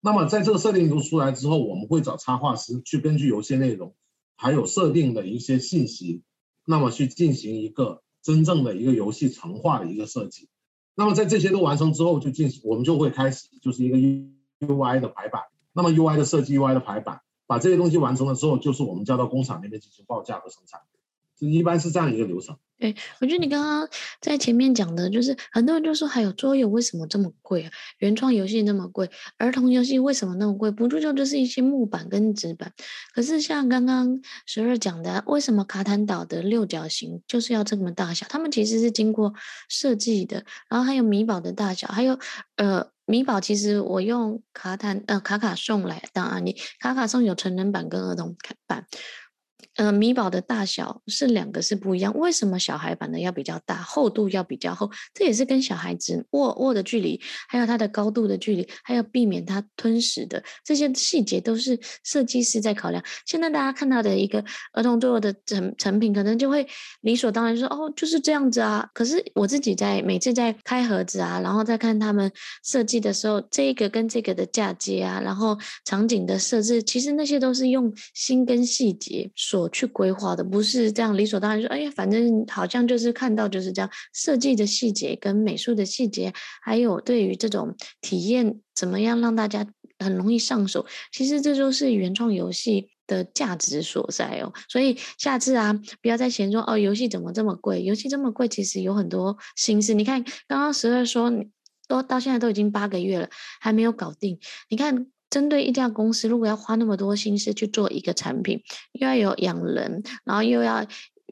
那么在这个设定图出来之后，我们会找插画师去根据游戏内容还有设定的一些信息。那么去进行一个真正的一个游戏成画的一个设计，那么在这些都完成之后，就进行我们就会开始就是一个 UI 的排版。那么 UI 的设计，UI 的排版，把这些东西完成了之后，就是我们交到工厂那边进行报价和生产，这一般是这样一个流程。对，我觉得你刚刚在前面讲的，就是很多人就说，还有桌游为什么这么贵啊？原创游戏那么贵，儿童游戏为什么那么贵？不就就是一些木板跟纸板。可是像刚刚十二讲的，为什么卡坦岛的六角形就是要这么大小？他们其实是经过设计的。然后还有米宝的大小，还有呃米宝，其实我用卡坦呃卡卡颂来当案例，卡卡颂有成人版跟儿童版。呃，米宝的大小是两个是不一样，为什么小孩版的要比较大，厚度要比较厚？这也是跟小孩子握握的距离，还有它的高度的距离，还有避免它吞食的这些细节都是设计师在考量。现在大家看到的一个儿童桌的成成品，可能就会理所当然说哦，就是这样子啊。可是我自己在每次在开盒子啊，然后再看他们设计的时候，这个跟这个的嫁接啊，然后场景的设置，其实那些都是用心跟细节所。去规划的不是这样理所当然说，哎呀，反正好像就是看到就是这样设计的细节跟美术的细节，还有对于这种体验怎么样让大家很容易上手，其实这就是原创游戏的价值所在哦。所以下次啊，不要再嫌说哦，游戏怎么这么贵？游戏这么贵，其实有很多心思。你看刚刚十二说，都到现在都已经八个月了，还没有搞定。你看。针对一家公司，如果要花那么多心思去做一个产品，又要有养人，然后又要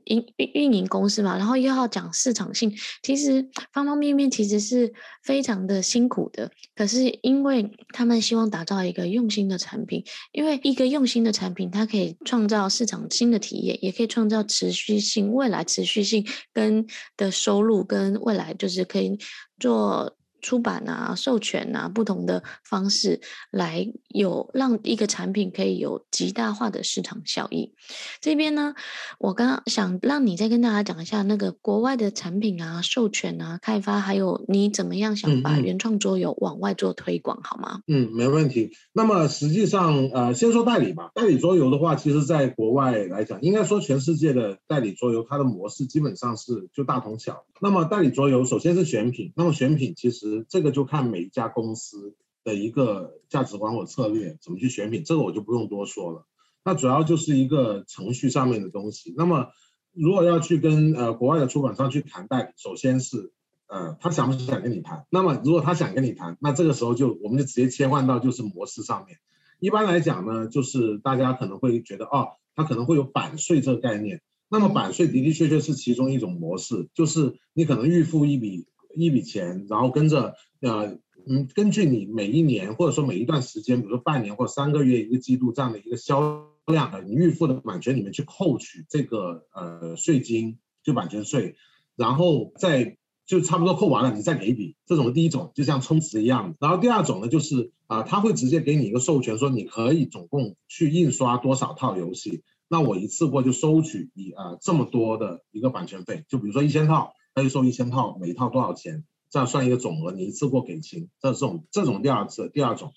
运运运营公司嘛，然后又要讲市场性，其实方方面面其实是非常的辛苦的。可是因为他们希望打造一个用心的产品，因为一个用心的产品，它可以创造市场新的体验，也可以创造持续性、未来持续性跟的收入，跟未来就是可以做。出版啊，授权啊，不同的方式来有让一个产品可以有极大化的市场效益。这边呢，我刚刚想让你再跟大家讲一下那个国外的产品啊，授权啊，开发，还有你怎么样想把原创桌游往外做推广，好吗？嗯，没问题。那么实际上，呃，先说代理吧。代理桌游的话，其实在国外来讲，应该说全世界的代理桌游，它的模式基本上是就大同小。那么代理桌游首先是选品，那么选品其实。这个就看每一家公司的一个价值观或策略怎么去选品，这个我就不用多说了。那主要就是一个程序上面的东西。那么如果要去跟呃国外的出版商去谈代理，首先是呃他想不想跟你谈。那么如果他想跟你谈，那这个时候就我们就直接切换到就是模式上面。一般来讲呢，就是大家可能会觉得哦，他可能会有版税这个概念。那么版税的的确确是其中一种模式，就是你可能预付一笔。一笔钱，然后跟着呃嗯，根据你每一年或者说每一段时间，比如说半年或三个月一个季度这样的一个销量的，你预付的版权里面去扣取这个呃税金，就版权税，然后再就差不多扣完了，你再给一笔，这种第一种就像充值一样。然后第二种呢，就是啊、呃，他会直接给你一个授权，说你可以总共去印刷多少套游戏，那我一次过就收取你啊、这么多的一个版权费，就比如说一千套。可以收一千套，每一套多少钱？这样算一个总额，你一次过给清。这种这种第二次第二种，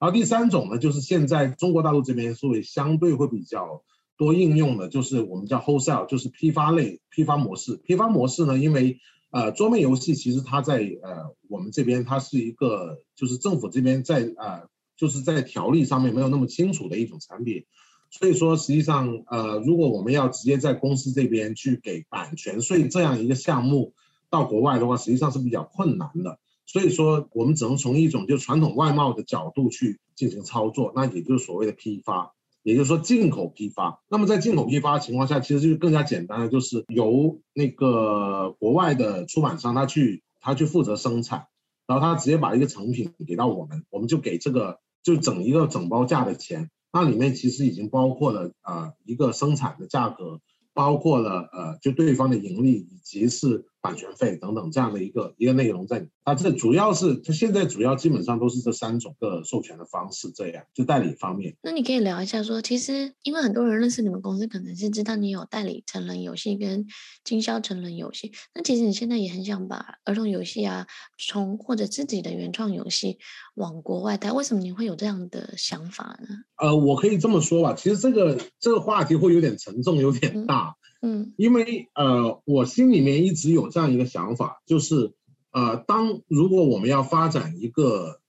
然后第三种呢，就是现在中国大陆这边是会相对会比较多应用的，就是我们叫 wholesale，就是批发类批发模式。批发模式呢，因为呃桌面游戏其实它在呃我们这边它是一个就是政府这边在呃就是在条例上面没有那么清楚的一种产品。所以说，实际上，呃，如果我们要直接在公司这边去给版权税这样一个项目到国外的话，实际上是比较困难的。所以说，我们只能从一种就传统外贸的角度去进行操作，那也就是所谓的批发，也就是说进口批发。那么在进口批发的情况下，其实就更加简单的，就是由那个国外的出版商他去他去负责生产，然后他直接把一个成品给到我们，我们就给这个就整一个整包价的钱。那里面其实已经包括了呃一个生产的价格，包括了呃就对方的盈利以及是版权费等等这样的一个一个内容在里。啊，这主要是它现在主要基本上都是这三种的授权的方式，这样就代理方面。那你可以聊一下说，其实因为很多人认识你们公司，可能是知道你有代理成人游戏跟经销成人游戏。那其实你现在也很想把儿童游戏啊，从或者自己的原创游戏往国外带，为什么你会有这样的想法呢？呃，我可以这么说吧，其实这个这个话题会有点沉重，有点大，嗯，嗯因为呃，我心里面一直有这样一个想法，就是。呃，当如果我们要发展一个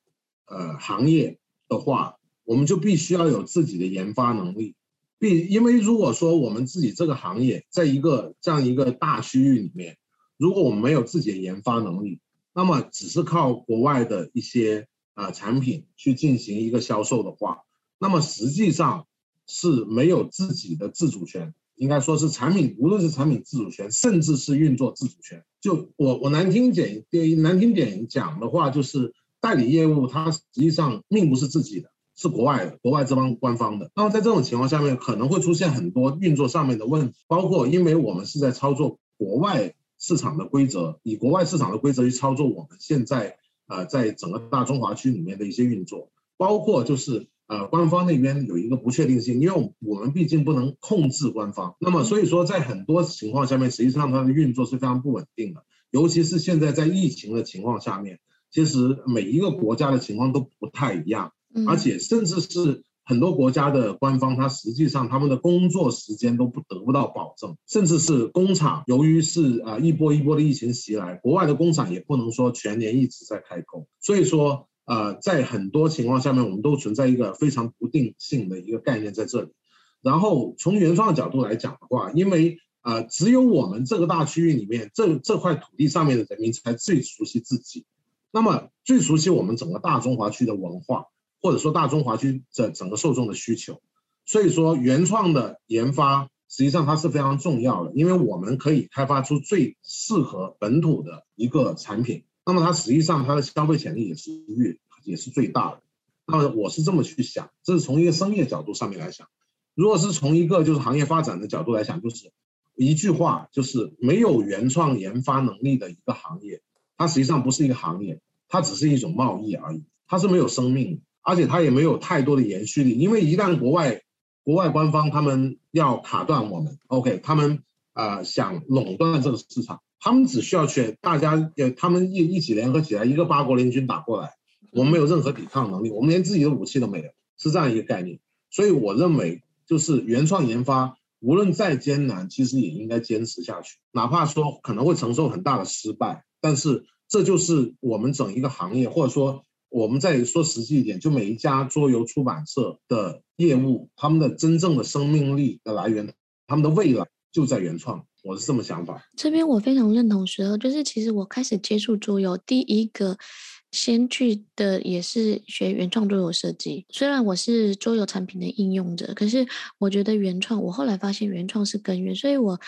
呃行业的话，我们就必须要有自己的研发能力。必因为如果说我们自己这个行业在一个这样一个大区域里面，如果我们没有自己的研发能力，那么只是靠国外的一些啊、呃、产品去进行一个销售的话，那么实际上是没有自己的自主权。应该说是产品，无论是产品自主权，甚至是运作自主权。就我我难听点，难听点讲的话，就是代理业务它实际上并不是自己的，是国外的，国外这帮官方的。那么在这种情况下面，可能会出现很多运作上面的问题，包括因为我们是在操作国外市场的规则，以国外市场的规则去操作我们现在呃在整个大中华区里面的一些运作，包括就是。呃，官方那边有一个不确定性，因为我们毕竟不能控制官方，那么所以说在很多情况下面，实际上它的运作是非常不稳定的，尤其是现在在疫情的情况下面，其实每一个国家的情况都不太一样，而且甚至是很多国家的官方，它实际上他们的工作时间都不得不到保证，甚至是工厂，由于是啊一波一波的疫情袭来，国外的工厂也不能说全年一直在开工，所以说。呃，在很多情况下面，我们都存在一个非常不定性的一个概念在这里。然后从原创的角度来讲的话，因为呃，只有我们这个大区域里面，这这块土地上面的人民才最熟悉自己，那么最熟悉我们整个大中华区的文化，或者说大中华区这整个受众的需求。所以说，原创的研发实际上它是非常重要的，因为我们可以开发出最适合本土的一个产品。那么它实际上它的消费潜力也是越也是最大的。那么我是这么去想，这是从一个商业角度上面来想。如果是从一个就是行业发展的角度来讲，就是一句话，就是没有原创研发能力的一个行业，它实际上不是一个行业，它只是一种贸易而已，它是没有生命，而且它也没有太多的延续力。因为一旦国外国外官方他们要卡断我们，OK，他们啊、想垄断这个市场。他们只需要去大家，呃，他们一一起联合起来，一个八国联军打过来，我们没有任何抵抗能力，我们连自己的武器都没有，是这样一个概念。所以我认为，就是原创研发，无论再艰难，其实也应该坚持下去，哪怕说可能会承受很大的失败，但是这就是我们整一个行业，或者说我们再说实际一点，就每一家桌游出版社的业务，他们的真正的生命力的来源，他们的未来就在原创。我是这么想法，这边我非常认同时候，就是其实我开始接触桌游，第一个先去的也是学原创桌游设计。虽然我是桌游产品的应用者，可是我觉得原创，我后来发现原创是根源，所以我。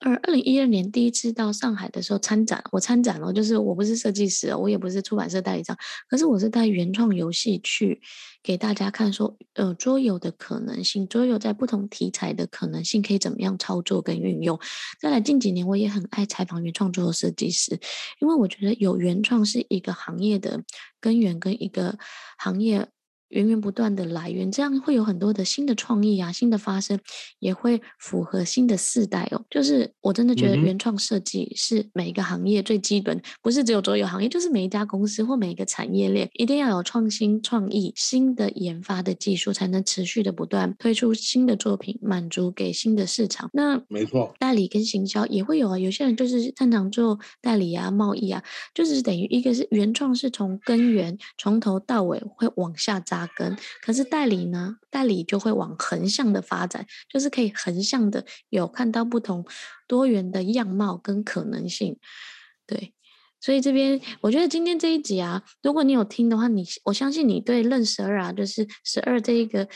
二二零一二年第一次到上海的时候参展，我参展了，就是我不是设计师，我也不是出版社代理商，可是我是带原创游戏去给大家看，说呃桌游的可能性，桌游在不同题材的可能性可以怎么样操作跟运用。再来近几年我也很爱采访原创桌游设计师，因为我觉得有原创是一个行业的根源跟一个行业。源源不断的来源，这样会有很多的新的创意啊，新的发生，也会符合新的世代哦。就是我真的觉得原创设计是每一个行业最基本，不是只有桌游行业，就是每一家公司或每一个产业链一定要有创新创意、新的研发的技术，才能持续的不断推出新的作品，满足给新的市场。那没错，代理跟行销也会有啊。有些人就是擅长做代理啊、贸易啊，就是等于一个是原创，是从根源从头到尾会往下扎。根，可是代理呢？代理就会往横向的发展，就是可以横向的有看到不同多元的样貌跟可能性。对，所以这边我觉得今天这一集啊，如果你有听的话，你我相信你对认识二啊，就是十二这一个。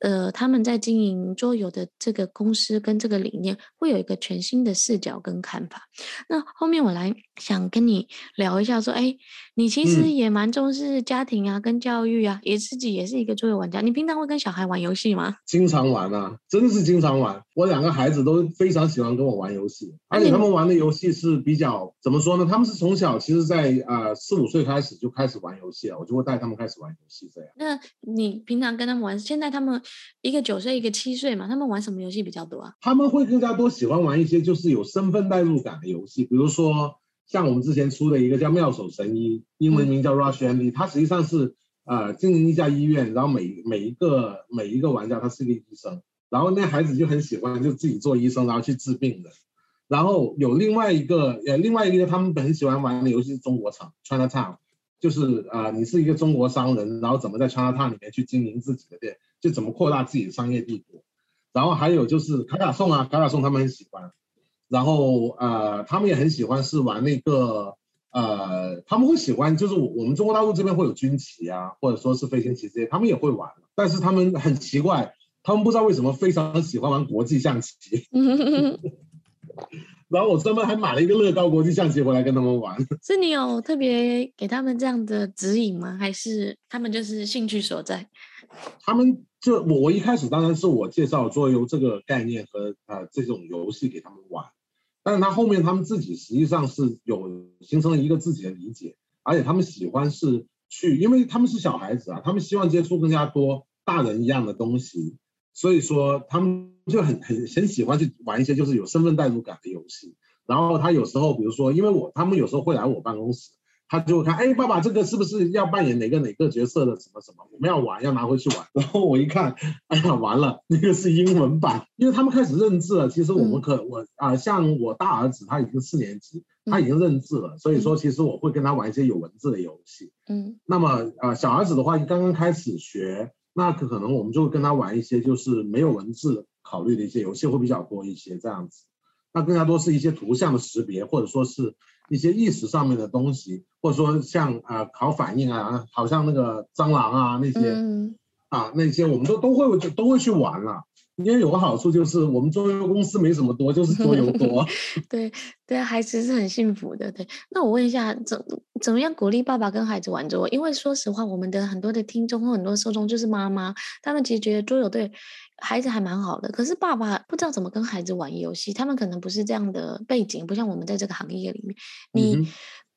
呃，他们在经营桌游的这个公司跟这个理念，会有一个全新的视角跟看法。那后面我来想跟你聊一下，说，哎，你其实也蛮重视家庭啊，跟教育啊，也自己也是一个桌游玩家。你平常会跟小孩玩游戏吗？经常玩啊，真的是经常玩。我两个孩子都非常喜欢跟我玩游戏，而且他们玩的游戏是比较怎么说呢？他们是从小其实在，在呃四五岁开始就开始玩游戏了，我就会带他们开始玩游戏这样。那你平常跟他们玩，现在他们？一个九岁，一个七岁嘛，他们玩什么游戏比较多啊？他们会更加多喜欢玩一些就是有身份代入感的游戏，比如说像我们之前出的一个叫《妙手神医》，英文名叫 Rush Enemy，它实际上是呃经营一家医院，然后每每一个每一个玩家他是一个医生，然后那孩子就很喜欢就自己做医生，然后去治病的。然后有另外一个呃另外一个他们很喜欢玩的游戏是中国城 Chinatown，就是呃你是一个中国商人，然后怎么在 Chinatown 里面去经营自己的店。就怎么扩大自己的商业帝国，然后还有就是卡卡颂啊，卡卡颂他们很喜欢。然后呃，他们也很喜欢是玩那个呃，他们会喜欢就是我我们中国大陆这边会有军旗啊，或者说是飞行棋这些，他们也会玩。但是他们很奇怪，他们不知道为什么非常喜欢玩国际象棋。然后我专门还买了一个乐高国际象棋回来跟他们玩。是你有特别给他们这样的指引吗？还是他们就是兴趣所在？他们就我我一开始当然是我介绍桌游这个概念和呃这种游戏给他们玩，但是他后面他们自己实际上是有形成了一个自己的理解，而且他们喜欢是去，因为他们是小孩子啊，他们希望接触更加多大人一样的东西。所以说，他们就很很很喜欢去玩一些就是有身份代入感的游戏。然后他有时候，比如说，因为我他们有时候会来我办公室，他就会看，哎，爸爸这个是不是要扮演哪个哪个角色的什么什么？我们要玩，要拿回去玩。然后我一看，哎呀，完了，那个是英文版，因为他们开始认字了。其实我们可我啊、呃，像我大儿子他已经四年级，他已经认字了，所以说其实我会跟他玩一些有文字的游戏。嗯。那么啊、呃，小儿子的话刚刚开始学。那可可能我们就会跟他玩一些就是没有文字考虑的一些游戏会比较多一些这样子，那更加多是一些图像的识别或者说是一些意识上面的东西，或者说像啊、呃、考反应啊，好像那个蟑螂啊那些、嗯、啊那些我们都都会都会去玩了。因为有个好处就是我们桌游公司没什么多，就是桌游多。对对，孩子是很幸福的。对，那我问一下，怎怎么样鼓励爸爸跟孩子玩桌游？因为说实话，我们的很多的听众或很多受众就是妈妈，他们其实觉得桌游对孩子还蛮好的。可是爸爸不知道怎么跟孩子玩游戏，他们可能不是这样的背景，不像我们在这个行业里面。你、嗯、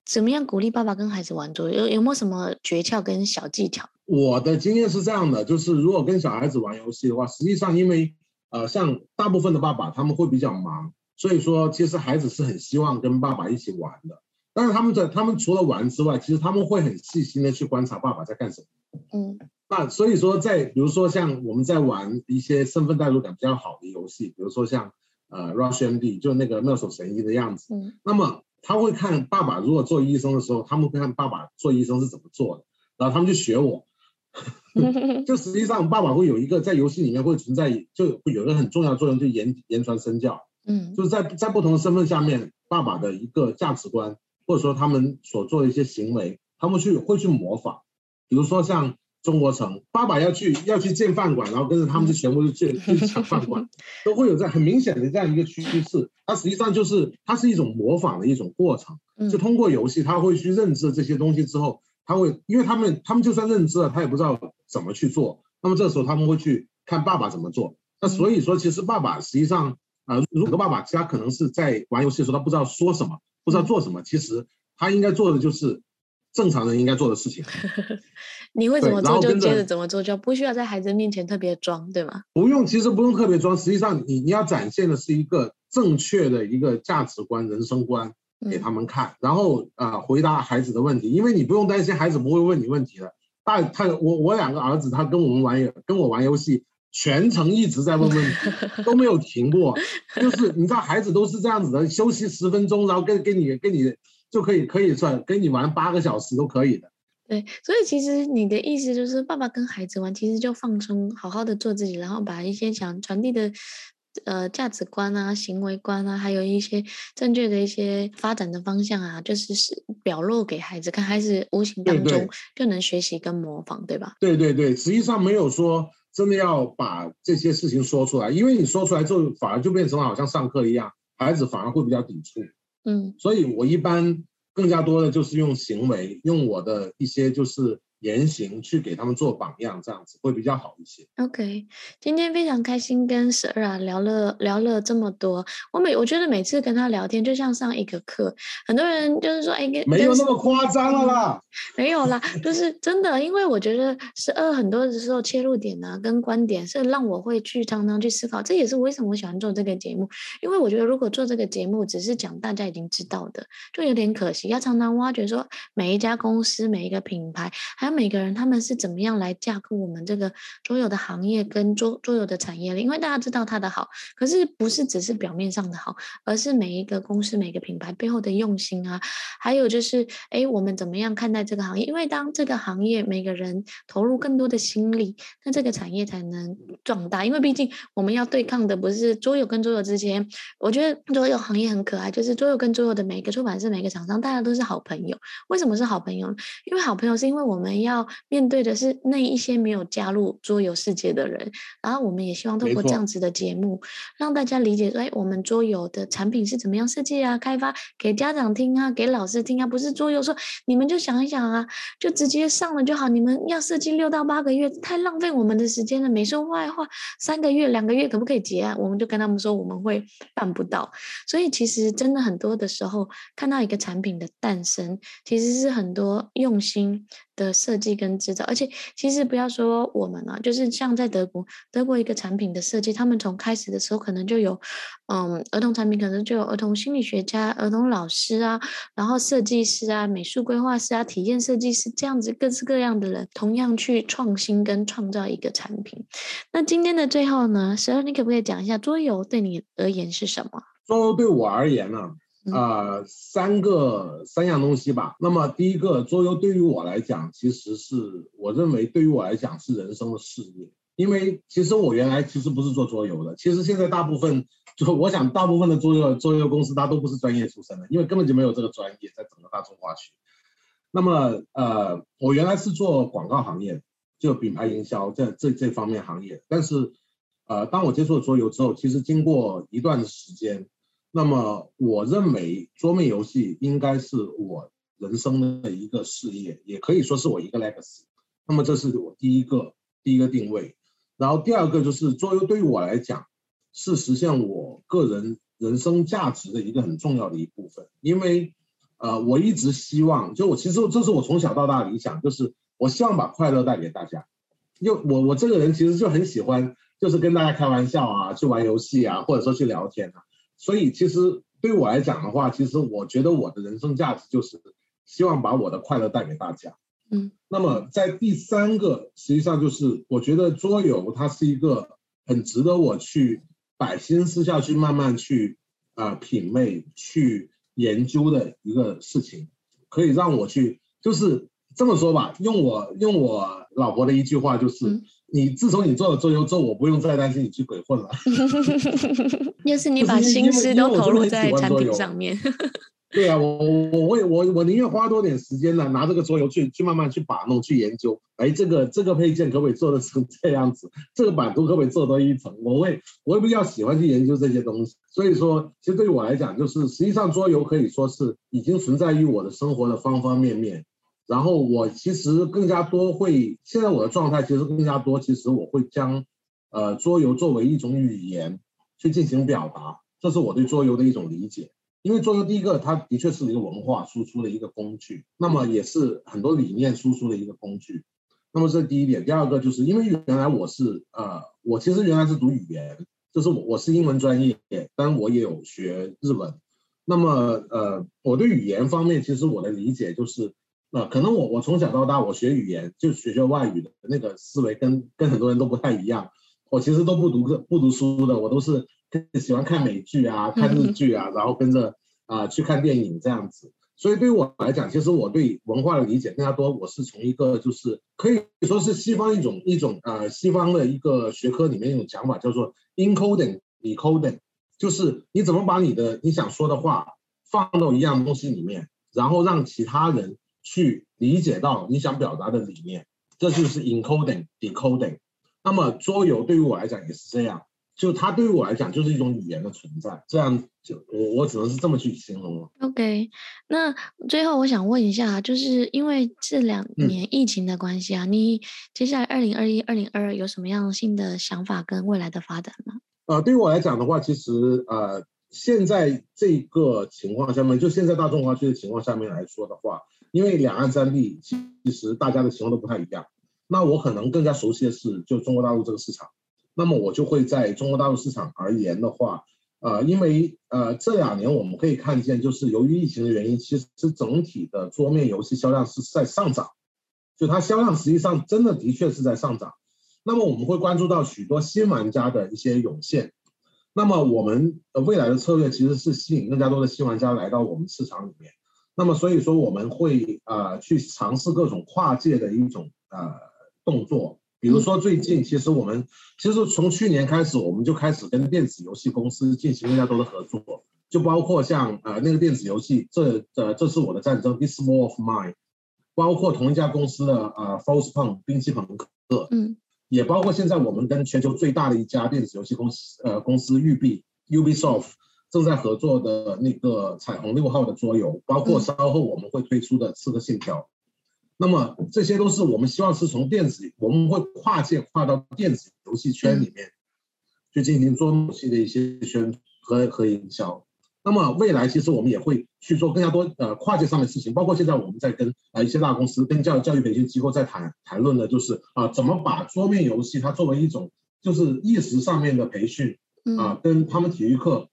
怎么样鼓励爸爸跟孩子玩桌游？有有没有什么诀窍跟小技巧？我的经验是这样的，就是如果跟小孩子玩游戏的话，实际上因为呃，像大部分的爸爸他们会比较忙，所以说其实孩子是很希望跟爸爸一起玩的。但是他们在他们除了玩之外，其实他们会很细心的去观察爸爸在干什么。嗯，那所以说在比如说像我们在玩一些身份代入感比较好的游戏，比如说像呃 Rush MD 就那个妙手神医的样子。嗯，那么他会看爸爸如果做医生的时候，他们会看爸爸做医生是怎么做的，然后他们就学我。就实际上，爸爸会有一个在游戏里面会存在，就会有一个很重要的作用，就言言传身教。嗯，就是在在不同的身份下面，爸爸的一个价值观，或者说他们所做的一些行为，他们去会去模仿。比如说像中国城，爸爸要去要去建饭馆，然后跟着他们就全部就去去抢饭馆，都会有在很明显的这样一个趋势。它实际上就是它是一种模仿的一种过程，就通过游戏，他会去认知这些东西之后。他会，因为他们他们就算认知了，他也不知道怎么去做。那么这时候他们会去看爸爸怎么做。那所以说，其实爸爸实际上啊、呃，如果爸爸他可能是在玩游戏的时候，他不知道说什么，不知道做什么，其实他应该做的就是正常人应该做的事情。你会怎么做就接着怎么做，就不需要在孩子面前特别装，对吗？不用，其实不用特别装。实际上你你要展现的是一个正确的一个价值观、人生观。给他们看，然后啊、呃、回答孩子的问题，因为你不用担心孩子不会问你问题的。大他我我两个儿子，他跟我们玩跟我玩游戏，全程一直在问问题，都没有停过。就是你知道孩子都是这样子的，休息十分钟，然后跟跟你跟你就可以可以算跟你玩八个小时都可以的。对，所以其实你的意思就是，爸爸跟孩子玩，其实就放松，好好的做自己，然后把一些想传递的。呃，价值观啊，行为观啊，还有一些正确的一些发展的方向啊，就是是表露给孩子看，孩子无形当中就能学习跟模仿，对，吧？对对对，实际上没有说真的要把这些事情说出来，因为你说出来之后，反而就变成好像上课一样，孩子反而会比较抵触。嗯，所以我一般更加多的就是用行为，用我的一些就是。言行去给他们做榜样，这样子会比较好一些。OK，今天非常开心跟十二啊聊了聊了这么多。我每我觉得每次跟他聊天就像上一个课，很多人就是说，哎，没有那么夸张了啦，没有啦，就是真的，因为我觉得十二很多的时候切入点啊跟观点是让我会去常常去思考，这也是为什么我喜欢做这个节目，因为我觉得如果做这个节目只是讲大家已经知道的，就有点可惜，要常常挖掘说每一家公司每一个品牌还有。每个人他们是怎么样来架构我们这个桌游的行业跟桌桌游的产业的？因为大家知道它的好，可是不是只是表面上的好，而是每一个公司、每个品牌背后的用心啊，还有就是，哎，我们怎么样看待这个行业？因为当这个行业每个人投入更多的心力，那这个产业才能壮大。因为毕竟我们要对抗的不是桌游跟桌游之间，我觉得桌游行业很可爱，就是桌游跟桌游的每一个出版社、每个厂商，大家都是好朋友。为什么是好朋友？因为好朋友是因为我们要面对的是那一些没有加入桌游世界的人，然后我们也希望透过这样子的节目，让大家理解说，哎，我们桌游的产品是怎么样设计啊、开发给家长听啊、给老师听啊，不是桌游说你们就想一想啊，就直接上了就好。你们要设计六到八个月，太浪费我们的时间了。美术画一画三个月、两个月可不可以结案？我们就跟他们说我们会办不到。所以其实真的很多的时候，看到一个产品的诞生，其实是很多用心的设计跟制造，而且其实不要说我们啊，就是像在德国，德国一个产品的设计，他们从开始的时候可能就有，嗯，儿童产品可能就有儿童心理学家、儿童老师啊，然后设计师啊、美术规划师啊、体验设计师这样子各式各样的人，同样去创新跟创造一个产品。那今天的最后呢，十二，你可不可以讲一下桌游对你而言是什么？桌游对我而言呢？呃，三个三样东西吧。那么第一个，桌游对于我来讲，其实是我认为对于我来讲是人生的事业。因为其实我原来其实不是做桌游的，其实现在大部分就我想大部分的桌游桌游公司，它都不是专业出身的，因为根本就没有这个专业在整个大中华区。那么呃，我原来是做广告行业，就品牌营销这这这方面行业。但是呃，当我接触了桌游之后，其实经过一段时间。那么，我认为桌面游戏应该是我人生的一个事业，也可以说是我一个 legacy。那么，这是我第一个第一个定位。然后，第二个就是桌游对于我来讲是实现我个人人生价值的一个很重要的一部分。因为，呃，我一直希望，就我其实这是我从小到大的理想，就是我希望把快乐带给大家。就我我这个人其实就很喜欢，就是跟大家开玩笑啊，去玩游戏啊，或者说去聊天啊。所以，其实对我来讲的话，其实我觉得我的人生价值就是希望把我的快乐带给大家。嗯，那么在第三个，实际上就是我觉得桌游它是一个很值得我去摆心思下去慢慢去啊、呃、品味、去研究的一个事情，可以让我去，就是这么说吧，用我用我老婆的一句话就是。嗯你自从你做了桌游之后，我不用再担心你去鬼混了。又是你把心思都投入在产品上面。对啊，我我我我我宁愿花多点时间呢，拿这个桌游去去慢慢去把弄去研究。哎，这个这个配件可不可以做得成这样子？这个版图可不可以做多一层？我会我会比较喜欢去研究这些东西。所以说，其实对于我来讲，就是实际上桌游可以说是已经存在于我的生活的方方面面。然后我其实更加多会，现在我的状态其实更加多，其实我会将，呃，桌游作为一种语言去进行表达，这是我对桌游的一种理解。因为桌游第一个，它的确是一个文化输出的一个工具，那么也是很多理念输出的一个工具。那么这是第一点。第二个就是因为原来我是，呃，我其实原来是读语言，就是我我是英文专业，但我也有学日文。那么，呃，我对语言方面，其实我的理解就是。啊，可能我我从小到大我学语言就学学外语的那个思维跟跟很多人都不太一样。我其实都不读课不读书的，我都是喜欢看美剧啊，看日剧啊，然后跟着啊、呃、去看电影这样子。所以对于我来讲，其实我对文化的理解更加多。我是从一个就是可以说是西方一种一种呃西方的一个学科里面一种讲法，叫做 encoding decoding，就是你怎么把你的你想说的话放到一样东西里面，然后让其他人。去理解到你想表达的理念，这就是 encoding decoding。那么桌游对于我来讲也是这样，就它对于我来讲就是一种语言的存在。这样就我我只能是这么去形容了。OK，那最后我想问一下，就是因为这两年疫情的关系啊，嗯、你接下来二零二一、二零二二有什么样新的想法跟未来的发展吗？呃，对于我来讲的话，其实呃，现在这个情况下面，就现在大中华区的情况下面来说的话。因为两岸三地其实大家的情况都不太一样，那我可能更加熟悉的是就中国大陆这个市场，那么我就会在中国大陆市场而言的话，呃，因为呃这两年我们可以看见，就是由于疫情的原因，其实整体的桌面游戏销量是在上涨，就它销量实际上真的的确是在上涨。那么我们会关注到许多新玩家的一些涌现。那么我们未来的策略其实是吸引更加多的新玩家来到我们市场里面。那么所以说我们会呃去尝试各种跨界的一种呃动作。比如说最近其实我们其实从去年开始我们就开始跟电子游戏公司进行更加多的合作，就包括像呃那个电子游戏这呃这是我的战争 This War of Mine，包括同一家公司的呃 Frostpunk 兵器朋克，嗯。也包括现在我们跟全球最大的一家电子游戏公司，呃，公司育碧 Ubisoft 正在合作的那个彩虹六号的桌游，包括稍后我们会推出的刺客信条。那么这些都是我们希望是从电子，我们会跨界跨到电子游戏圈里面去进行桌游戏的一些宣和和营销。那么未来其实我们也会去做更加多呃跨界上的事情，包括现在我们在跟啊一些大公司、跟教教育培训机构在谈谈论的，就是啊怎么把桌面游戏它作为一种就是意识上面的培训啊，跟他们体育课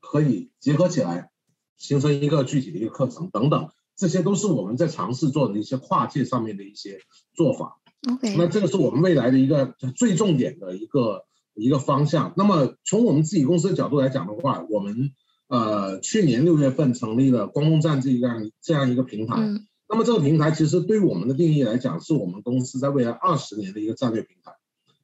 可以结合起来，形成一个具体的一个课程等等，这些都是我们在尝试做的一些跨界上面的一些做法。OK，那这个是我们未来的一个最重点的一个一个方向。那么从我们自己公司的角度来讲的话，我们。呃，去年六月份成立了光梦战这样这样一个平台。嗯。那么这个平台其实对于我们的定义来讲，是我们公司在未来二十年的一个战略平台。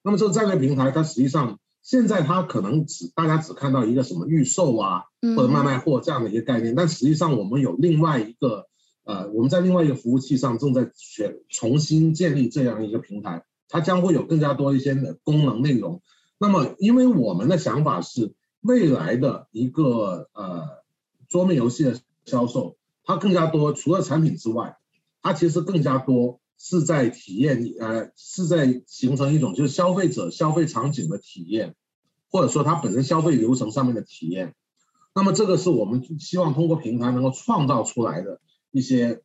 那么这个战略平台，它实际上现在它可能只大家只看到一个什么预售啊，或者卖卖货这样的一个概念。但实际上我们有另外一个呃，我们在另外一个服务器上正在选重新建立这样一个平台，它将会有更加多一些的功能内容。那么因为我们的想法是。未来的一个呃桌面游戏的销售，它更加多，除了产品之外，它其实更加多是在体验，呃，是在形成一种就是消费者消费场景的体验，或者说它本身消费流程上面的体验。那么这个是我们希望通过平台能够创造出来的一些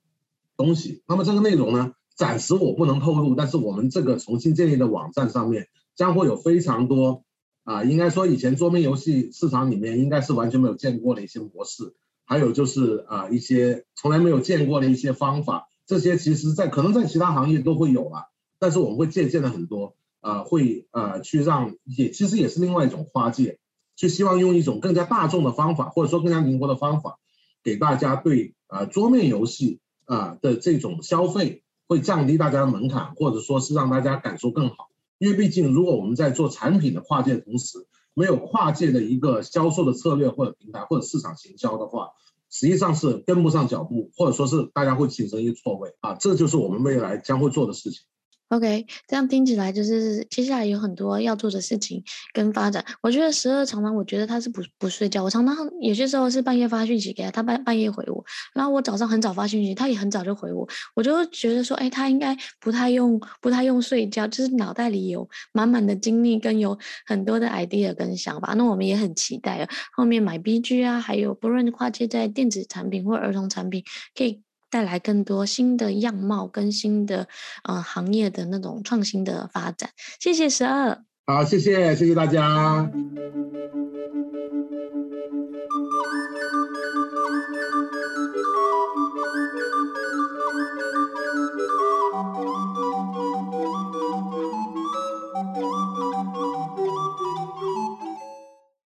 东西。那么这个内容呢，暂时我不能透露，但是我们这个重新建立的网站上面将会有非常多。啊，应该说以前桌面游戏市场里面应该是完全没有见过的一些模式，还有就是啊一些从来没有见过的一些方法，这些其实在可能在其他行业都会有啊，但是我们会借鉴了很多，啊会啊去让也其实也是另外一种跨界，就希望用一种更加大众的方法，或者说更加灵活的方法，给大家对啊桌面游戏啊的这种消费会降低大家的门槛，或者说是让大家感受更好。因为毕竟，如果我们在做产品的跨界的同时，没有跨界的一个销售的策略或者平台或者市场行销的话，实际上是跟不上脚步，或者说是大家会形成一个错位啊，这就是我们未来将会做的事情。OK，这样听起来就是接下来有很多要做的事情跟发展。我觉得十二常常，我觉得他是不不睡觉。我常常有些时候是半夜发讯息给他，他半半夜回我，然后我早上很早发讯息，他也很早就回我。我就觉得说，哎，他应该不太用不太用睡觉，就是脑袋里有满满的精力跟有很多的 idea 跟想法。那我们也很期待后面买 BG 啊，还有不论跨界在电子产品或儿童产品，可以。带来更多新的样貌跟新的呃行业的那种创新的发展谢谢十二。好谢谢谢谢大家。